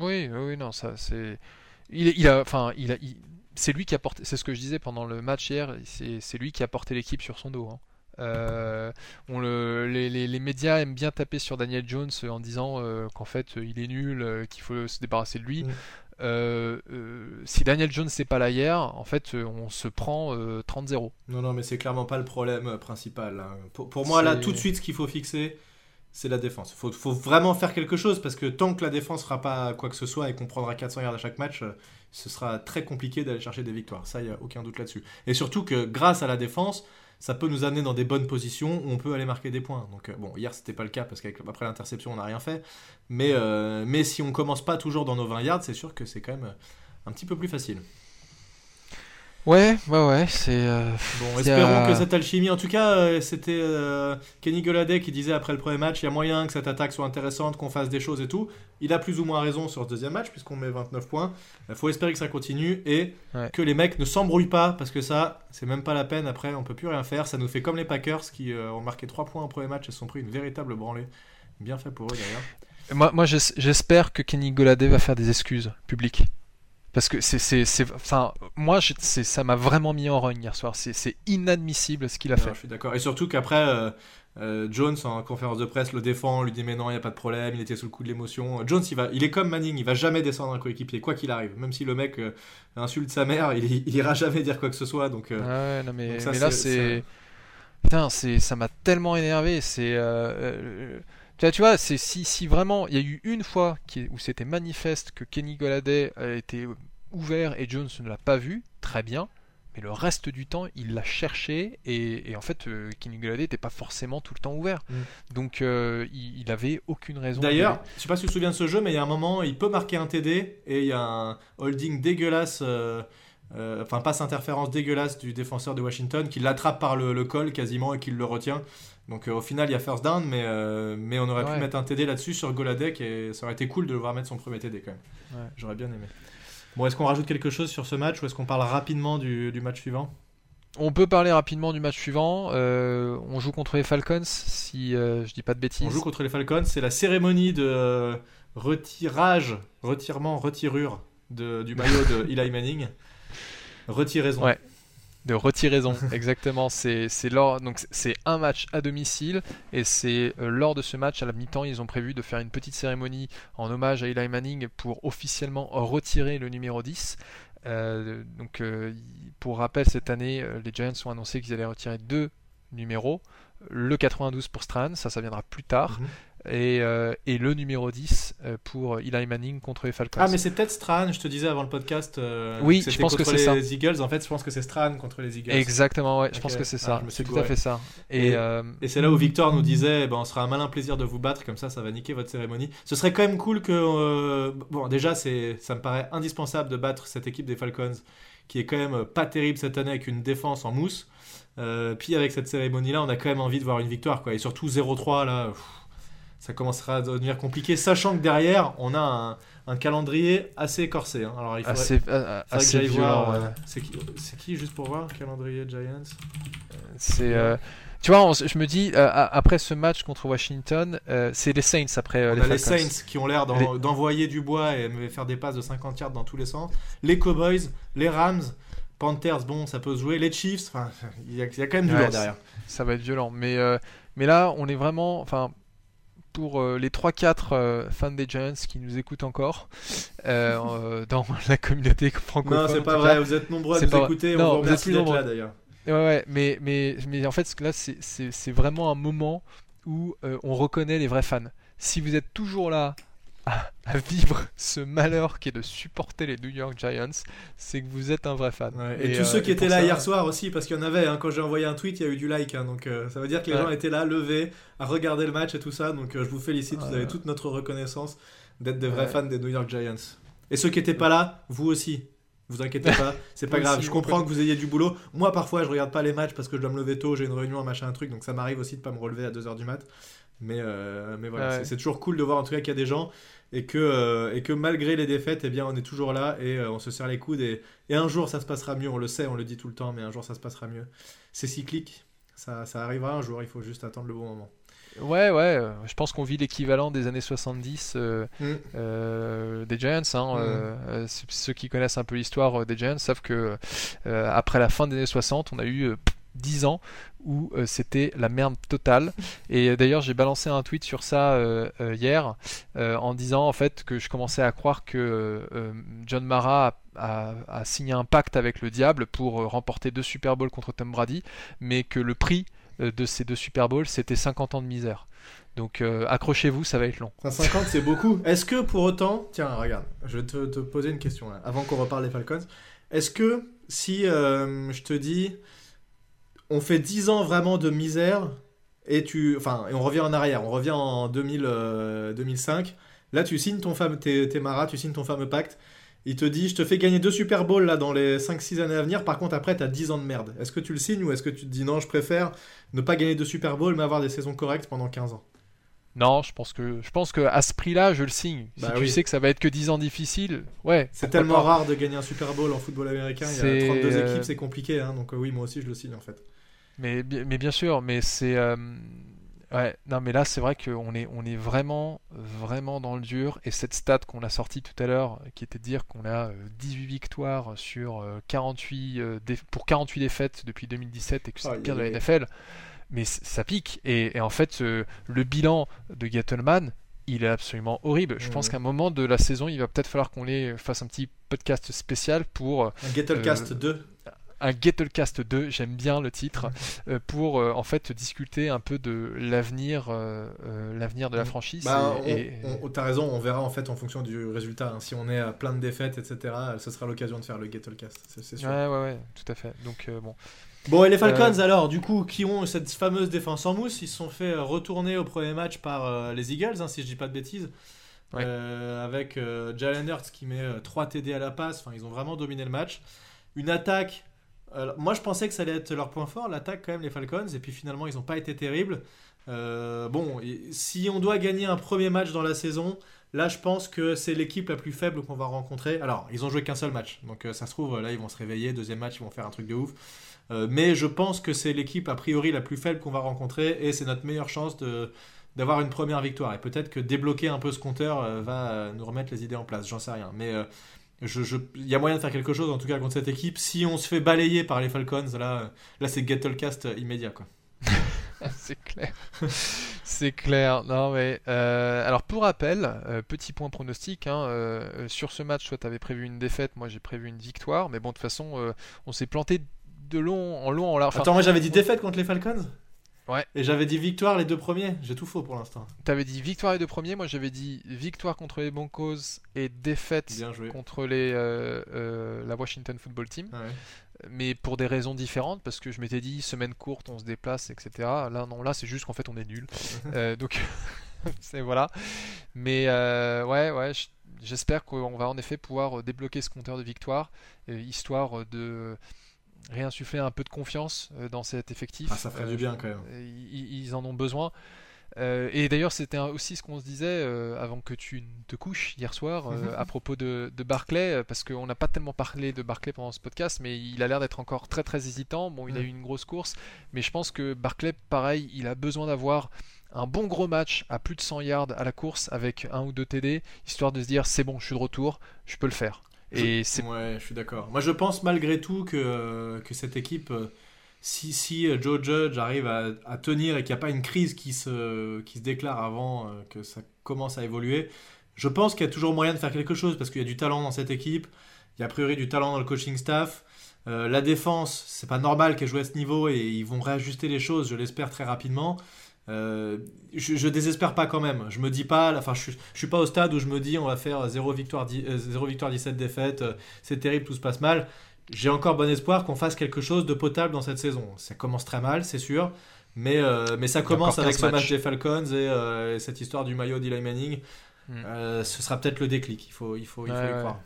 Speaker 2: Oui, oui, non, ça c'est. Il, il, a, enfin, il a, c'est lui qui a porté, c'est ce que je disais pendant le match hier, c'est lui qui a porté l'équipe sur son dos. Hein. Euh, on le, les, médias aiment bien taper sur Daniel Jones en disant euh, qu'en fait il est nul, euh, qu'il faut se débarrasser de lui. si Daniel Jones n'est pas là hier, en fait on se prend 30-0.
Speaker 1: Non, non, mais c'est clairement pas le problème principal. Hein. Pour, pour, moi, là, tout de suite, ce qu'il faut fixer, c'est la défense. Il faut, vraiment faire quelque chose parce que tant que la défense fera pas quoi que ce soit et qu'on prendra 400 yards à chaque match, euh, ce sera très compliqué d'aller chercher des victoires. Ça, il n'y a aucun doute là-dessus. Et surtout que grâce à la défense, ça peut nous amener dans des bonnes positions où on peut aller marquer des points. Donc, euh, bon, hier, c'était pas le cas parce qu'après l'interception, on n'a rien fait. Mais, euh, mais si on commence pas toujours dans nos 20 yards, c'est sûr que c'est quand même un petit peu plus facile.
Speaker 2: Ouais, ouais, ouais, c'est. Euh,
Speaker 1: bon, espérons que cette alchimie. En tout cas, euh, c'était euh, Kenny Goladay qui disait après le premier match il y a moyen que cette attaque soit intéressante, qu'on fasse des choses et tout. Il a plus ou moins raison sur ce deuxième match, puisqu'on met 29 points. Il faut espérer que ça continue et que les mecs ne s'embrouillent pas, parce que ça, c'est même pas la peine. Après, on peut plus rien faire. Ça nous fait comme les Packers qui ont marqué 3 points au premier match et se sont pris une véritable branlée. Bien fait pour eux d'ailleurs.
Speaker 2: Moi, moi j'espère que Kenny Goladé va faire des excuses publiques. Parce que c'est, c'est, enfin, moi, ça m'a vraiment mis en rogne hier soir. C'est, inadmissible ce qu'il a fait.
Speaker 1: Je suis d'accord. Et surtout qu'après, euh, euh, Jones en conférence de presse le défend, lui dit mais non, il y a pas de problème, il était sous le coup de l'émotion. Jones, il va, il est comme Manning, il va jamais descendre un coéquipier, quoi qu'il arrive. Même si le mec euh, insulte sa mère, il, il, ira jamais dire quoi que ce soit. Donc,
Speaker 2: ouais, non, mais, mais là, c'est, putain, c'est, ça m'a tellement énervé. C'est tu vois, c'est si, si vraiment il y a eu une fois qui, où c'était manifeste que Kenny Goladay a été ouvert et Jones ne l'a pas vu, très bien. Mais le reste du temps, il l'a cherché et, en fait, euh, Kenny Goladay n'était pas forcément tout le temps ouvert. Mm. Donc, euh, il, il, avait aucune raison.
Speaker 1: D'ailleurs, je sais pas si tu te souviens de ce jeu, mais il y a un moment, il peut marquer un TD et il y a un holding dégueulasse. Euh, enfin passe interférence dégueulasse du défenseur de Washington qui l'attrape par le, le, col quasiment et qui le retient. Donc euh, au final, il y a first down, mais, euh, mais on aurait pu mettre un TD là-dessus sur Goladek et ça aurait été cool de le voir mettre son premier TD quand même. J'aurais bien aimé. Bon, est-ce qu'on rajoute quelque chose sur ce match ou est-ce qu'on parle rapidement du, du match suivant?
Speaker 2: On peut parler rapidement du match suivant. Euh, on joue contre les Falcons, si je dis pas de bêtises.
Speaker 1: On joue contre les Falcons. C'est la cérémonie de retirage, retirement, retirure de, du maillot de Eli Manning. Retiraison.
Speaker 2: Ouais de retiraison, exactement. C'est lors donc c'est un match à domicile et c'est euh, lors de ce match à la mi-temps ils ont prévu de faire une petite cérémonie en hommage à Eli Manning pour officiellement retirer le numéro 10. Euh, donc euh, pour rappel cette année les Giants ont annoncé qu'ils allaient retirer deux numéros, le 92 pour Strand, ça ça viendra plus tard. Euh, et, le numéro 10 euh, pour Eli Manning contre les Falcons.
Speaker 1: Ah, mais c'est peut-être Strahan, je te disais avant le podcast. Euh,
Speaker 2: oui, je pense que c'est ça.
Speaker 1: les Eagles, en fait, je pense que c'est Strahan contre les Eagles.
Speaker 2: Exactement, ouais, je pense que c'est ça. Ah, c'est tout à fait ça.
Speaker 1: Et, et, c'est là où Victor nous disait eh ben, on sera un malin plaisir de vous battre, comme ça, ça va niquer votre cérémonie. Ce serait quand même cool que. bon, déjà, ça me paraît indispensable de battre cette équipe des Falcons, qui est quand même pas terrible cette année avec une défense en mousse. puis avec cette cérémonie-là, on a quand même envie de voir une victoire, quoi. Et surtout 0-3, là ça commencera à devenir compliqué, sachant que derrière, on a un, calendrier assez corsé. Hein.
Speaker 2: Alors, il faudrait, assez, euh, assez
Speaker 1: voir. Euh, c'est qui, juste pour voir, calendrier Giants?
Speaker 2: C'est. Euh, tu vois, je me dis, après ce match contre Washington, c'est les Saints après
Speaker 1: les, les Saints qui ont l'air d'envoyer du bois et faire des passes de 50 yards dans tous les sens. Les Cowboys, les Rams, Panthers, bon, ça peut se jouer. Les Chiefs, il y, a quand même du lourd derrière.
Speaker 2: Ça va être violent. Mais, mais là, on est vraiment. Enfin, pour euh, les 3-4 euh, fans des Giants qui nous écoutent encore euh, dans la communauté francophone.
Speaker 1: Non, c'est pas vrai, vous êtes nombreux à nous écouter, on vous remercie d'être là d'ailleurs.
Speaker 2: Ouais, ouais, mais, mais, mais en fait, là, c'est vraiment un moment où on reconnaît les vrais fans. Si vous êtes toujours là à, vivre ce malheur qui est de supporter les New York Giants, c'est que vous êtes un vrai fan.
Speaker 1: et, tous ceux qui étaient là hier soir aussi, parce qu'il y en avait, hein, quand j'ai envoyé un tweet, il y a eu du like, hein, donc ça veut dire que les gens étaient là, levés, à regarder le match et tout ça, donc je vous félicite, vous avez toute notre reconnaissance d'être des vrais fans des New York Giants. Et ceux qui n'étaient pas là, vous aussi. Vous inquiétez pas, c'est pas grave. Je comprends que vous ayez du boulot. Moi, parfois, je regarde pas les matchs parce que je dois me lever tôt, j'ai une réunion, un machin, un truc, donc ça m'arrive aussi de pas me relever à 2h du mat. Mais, euh, mais voilà, c'est toujours cool de voir en tout cas qu'il y a des gens et que, euh, et que malgré les défaites, eh bien, on est toujours là et euh, on se serre les coudes. Et, et, un jour, ça se passera mieux, on le sait, on le dit tout le temps, mais un jour, ça se passera mieux. C'est cyclique, ça, ça arrivera un jour, il faut juste attendre le bon moment.
Speaker 2: Ouais, ouais, je pense qu'on vit l'équivalent des années 70 mm. des Giants. Hein, mm. ceux qui connaissent un peu l'histoire des Giants savent que après la fin des années 60, on a eu 10 ans où euh, c'était la merde totale. Et euh, d'ailleurs, j'ai balancé un tweet sur ça euh, hier en disant en fait que je commençais à croire que John Mara a, signé un pacte avec le diable pour remporter deux Super Bowls contre Tom Brady, mais que le prix de ces deux Super Bowls c'était 50 ans de misère. Donc accrochez-vous, ça va être long.
Speaker 1: 50 c'est beaucoup. Est-ce que pour autant, tiens, regarde, je vais te, te poser une question là, avant qu'on reparle des Falcons. Est-ce que si je te dis on fait 10 ans vraiment de misère et tu enfin et on revient en arrière, on revient en 2000, 2005. Euh, là, tu signes ton fameux tes, maras, tu signes ton fameux pacte. Il te dit, je te fais gagner deux Super Bowls là dans les 5-6 années à venir. Par contre, après, tu as 10 ans de merde. Est-ce que tu le signes ou est-ce que tu te dis non, je préfère ne pas gagner de Super Bowl mais avoir des saisons correctes pendant 15 ans?
Speaker 2: Non, je pense que je pense que à ce prix-là, je le signe. Si bah tu sais que ça va être que 10 ans difficiles, ouais.
Speaker 1: C'est tellement rare de gagner un Super Bowl en football américain. Il y a 32 euh, équipes, c'est compliqué. Hein, donc euh, oui, moi aussi, je le signe en fait.
Speaker 2: Mais, mais bien sûr, mais c'est. Euh, Ouais, non, mais là, c'est vrai qu'on est, on est vraiment, vraiment dans le dur. Et cette stat qu'on a sortie tout à l'heure, qui était de dire qu'on a 18 victoires sur 48, pour 48 défaites depuis 2017 et que c'est le pire de la NFL, mais ça pique. Et, en fait, le bilan de Gettleman, il est absolument horrible. Je pense qu'à un moment de la saison, il va peut-être falloir qu'on les fasse un petit podcast spécial pour.
Speaker 1: Un Gettlecast 2
Speaker 2: un Gettlecast 2, j'aime bien le titre, euh, pour euh, en fait discuter un peu de l'avenir, euh, l'avenir de la mm. franchise.
Speaker 1: Bah, et, T'as raison, on verra en fait en fonction du résultat. Hein. Si on est à plein de défaites, etc., ce sera l'occasion de faire le Gettlecast, c'est sûr.
Speaker 2: Ouais, ouais, ouais, tout à fait. Donc bon.
Speaker 1: Bon, et les Falcons alors, du coup, qui ont cette fameuse défense en mousse, ils se sont fait retourner au premier match par les Eagles, hein, si je dis pas de bêtises. avec Jalen Hurts qui met 3 TD à la passe, enfin ils ont vraiment dominé le match. Une attaque moi, je pensais que ça allait être leur point fort, l'attaque quand même, les Falcons, et puis finalement, ils n'ont pas été terribles. Euh, bon, si on doit gagner un premier match dans la saison, là, je pense que c'est l'équipe la plus faible qu'on va rencontrer. Alors, ils ont joué qu'un seul match, donc euh, ça se trouve, là, ils vont se réveiller, deuxième match, ils vont faire un truc de ouf. Euh, mais je pense que c'est l'équipe a priori la plus faible qu'on va rencontrer, et c'est notre meilleure chance d'avoir une première victoire. Et peut-être que débloquer un peu ce compteur va nous remettre les idées en place, j'en sais rien. Mais je, il y a moyen de faire quelque chose en tout cas contre cette équipe. Si on se fait balayer par les Falcons, là, là c'est Gettlecast immédiat quoi.
Speaker 2: c'est clair. c'est clair. Non mais euh, alors pour rappel, euh, petit point pronostic hein, euh, sur ce match, toi tu avais prévu une défaite, moi j'ai prévu une victoire, mais bon de toute façon on s'est planté de long en long en large.
Speaker 1: Attends, moi j'avais dit défaite contre les Falcons? Et j'avais dit victoire les deux premiers. J'ai tout faux pour l'instant.
Speaker 2: T'avais dit victoire les deux premiers. Moi, j'avais dit victoire contre les Broncos et défaite contre les, euh, euh, la Washington Football Team. Mais pour des raisons différentes, parce que je m'étais dit semaine courte, on se déplace, etc. Là, non, là, c'est juste qu'en fait, on est nul. Euh, donc, c'est voilà. Mais ouais, ouais. J'espère qu'on va en effet pouvoir débloquer ce compteur de victoire, histoire de réinsuffler un peu de confiance euh, dans cet effectif.
Speaker 1: Ah, ça ferait du bien quand même.
Speaker 2: Euh, ils, en ont besoin. Euh, et d'ailleurs, c'était aussi ce qu'on se disait avant que tu te couches hier soir à propos de, de Barclay, parce qu'on n'a pas tellement parlé de Barclay pendant ce podcast, mais il a l'air d'être encore très très hésitant. Bon, il a eu une grosse course, mais je pense que Barclay, pareil, il a besoin d'avoir un bon gros match à plus de 100 yards à la course avec un ou deux TD, histoire de se dire c'est bon, je suis de retour, je peux le faire.
Speaker 1: Et je, ouais, je suis d'accord. Moi, je pense malgré tout que, que cette équipe, euh, si, si euh, Joe Judge arrive à, à tenir et qu'il n'y a pas une crise qui se, qui se déclare avant euh, que ça commence à évoluer, je pense qu'il y a toujours moyen de faire quelque chose parce qu'il y a du talent dans cette équipe. Il y a a priori du talent dans le coaching staff. la défense, c'est pas normal qu'elle joue à ce niveau et ils vont réajuster les choses, je l'espère très rapidement. Euh, je, je, désespère pas quand même. Je me dis pas, enfin, je, je, suis pas au stade où je me dis on va faire 0 victoire, 0 victoire 17 défaites, euh, c'est terrible, tout se passe mal. J'ai encore bon espoir qu'on fasse quelque chose de potable dans cette saison. Ça commence très mal, c'est sûr, mais, euh, mais ça commence avec ce match des Falcons et, cette histoire du maillot d'Eli Manning. Hmm. ce sera peut-être le déclic, il faut, il faut, il faut y croire.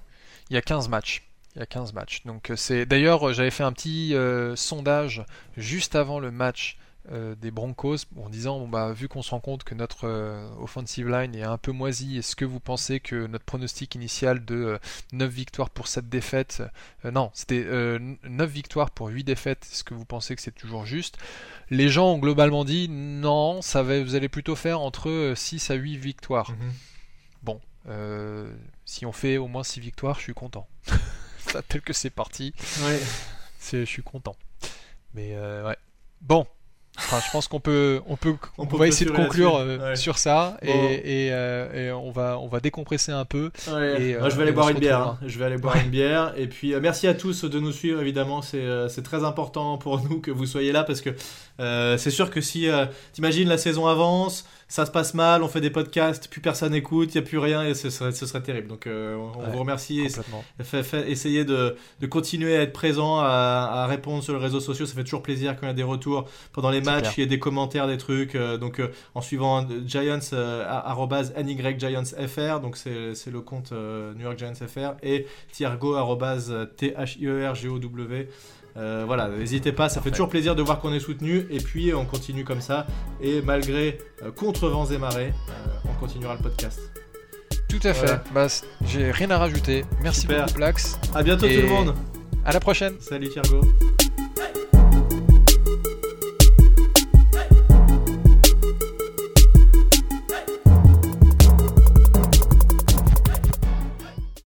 Speaker 2: Il y a 15 matchs. Il y a 15 matchs. Donc c'est d'ailleurs j'avais fait un petit sondage juste avant le match euh, des Broncos en disant bon, bah, vu qu'on se rend compte que notre euh, offensive line est un peu moisi, est-ce que vous pensez que notre pronostic initial de 9 euh, victoires pour 7 défaites, non, c'était 9 victoires pour 8 défaites, est-ce que vous pensez que c'est toujours juste? Les gens ont globalement dit non, ça va, vous allez plutôt faire entre 6 à 8 victoires. Mhm. Bon, si on fait au moins 6 victoires, je suis content. ça, tel que c'est parti,
Speaker 1: ouais.
Speaker 2: je suis content. Mais ouais. Bon, Enfin, je pense qu'on peut, on peut, on, va essayer de conclure euh, sur ça et, et, euh, et, on va, on va décompresser un peu.
Speaker 1: Et, Moi, je vais aller boire une bière. Hein. Je vais aller boire une bière. Et puis, euh, merci à tous de nous suivre. Évidemment, c'est, c'est très important pour nous que vous soyez là parce que c'est sûr que si, t'imagines, la saison avance, ça se passe mal, on fait des podcasts, plus personne n'écoute, il n'y a plus rien et ce serait, ce serait terrible. Donc euh, on vous remercie. essayez de, de, continuer à être présent, à, répondre sur les réseaux sociaux. Ça fait toujours plaisir quand il y a des retours pendant les matchs, il y a des commentaires, des trucs. Euh, donc euh, en suivant Giants, NYGiantsFR, donc c'est le compte New York Giants FR, et Thiergo, T-H-I-E-R-G-O-W. Euh, voilà, n'hésitez pas, ça fait toujours plaisir de voir qu'on est soutenu et puis on continue comme ça. Et malgré euh, contre vents et marées, euh, on continuera le podcast.
Speaker 2: Tout à fait. Bah, j'ai rien à rajouter. Merci beaucoup, Plax.
Speaker 1: À bientôt tout le monde.
Speaker 2: À la prochaine.
Speaker 1: Salut Thiergo.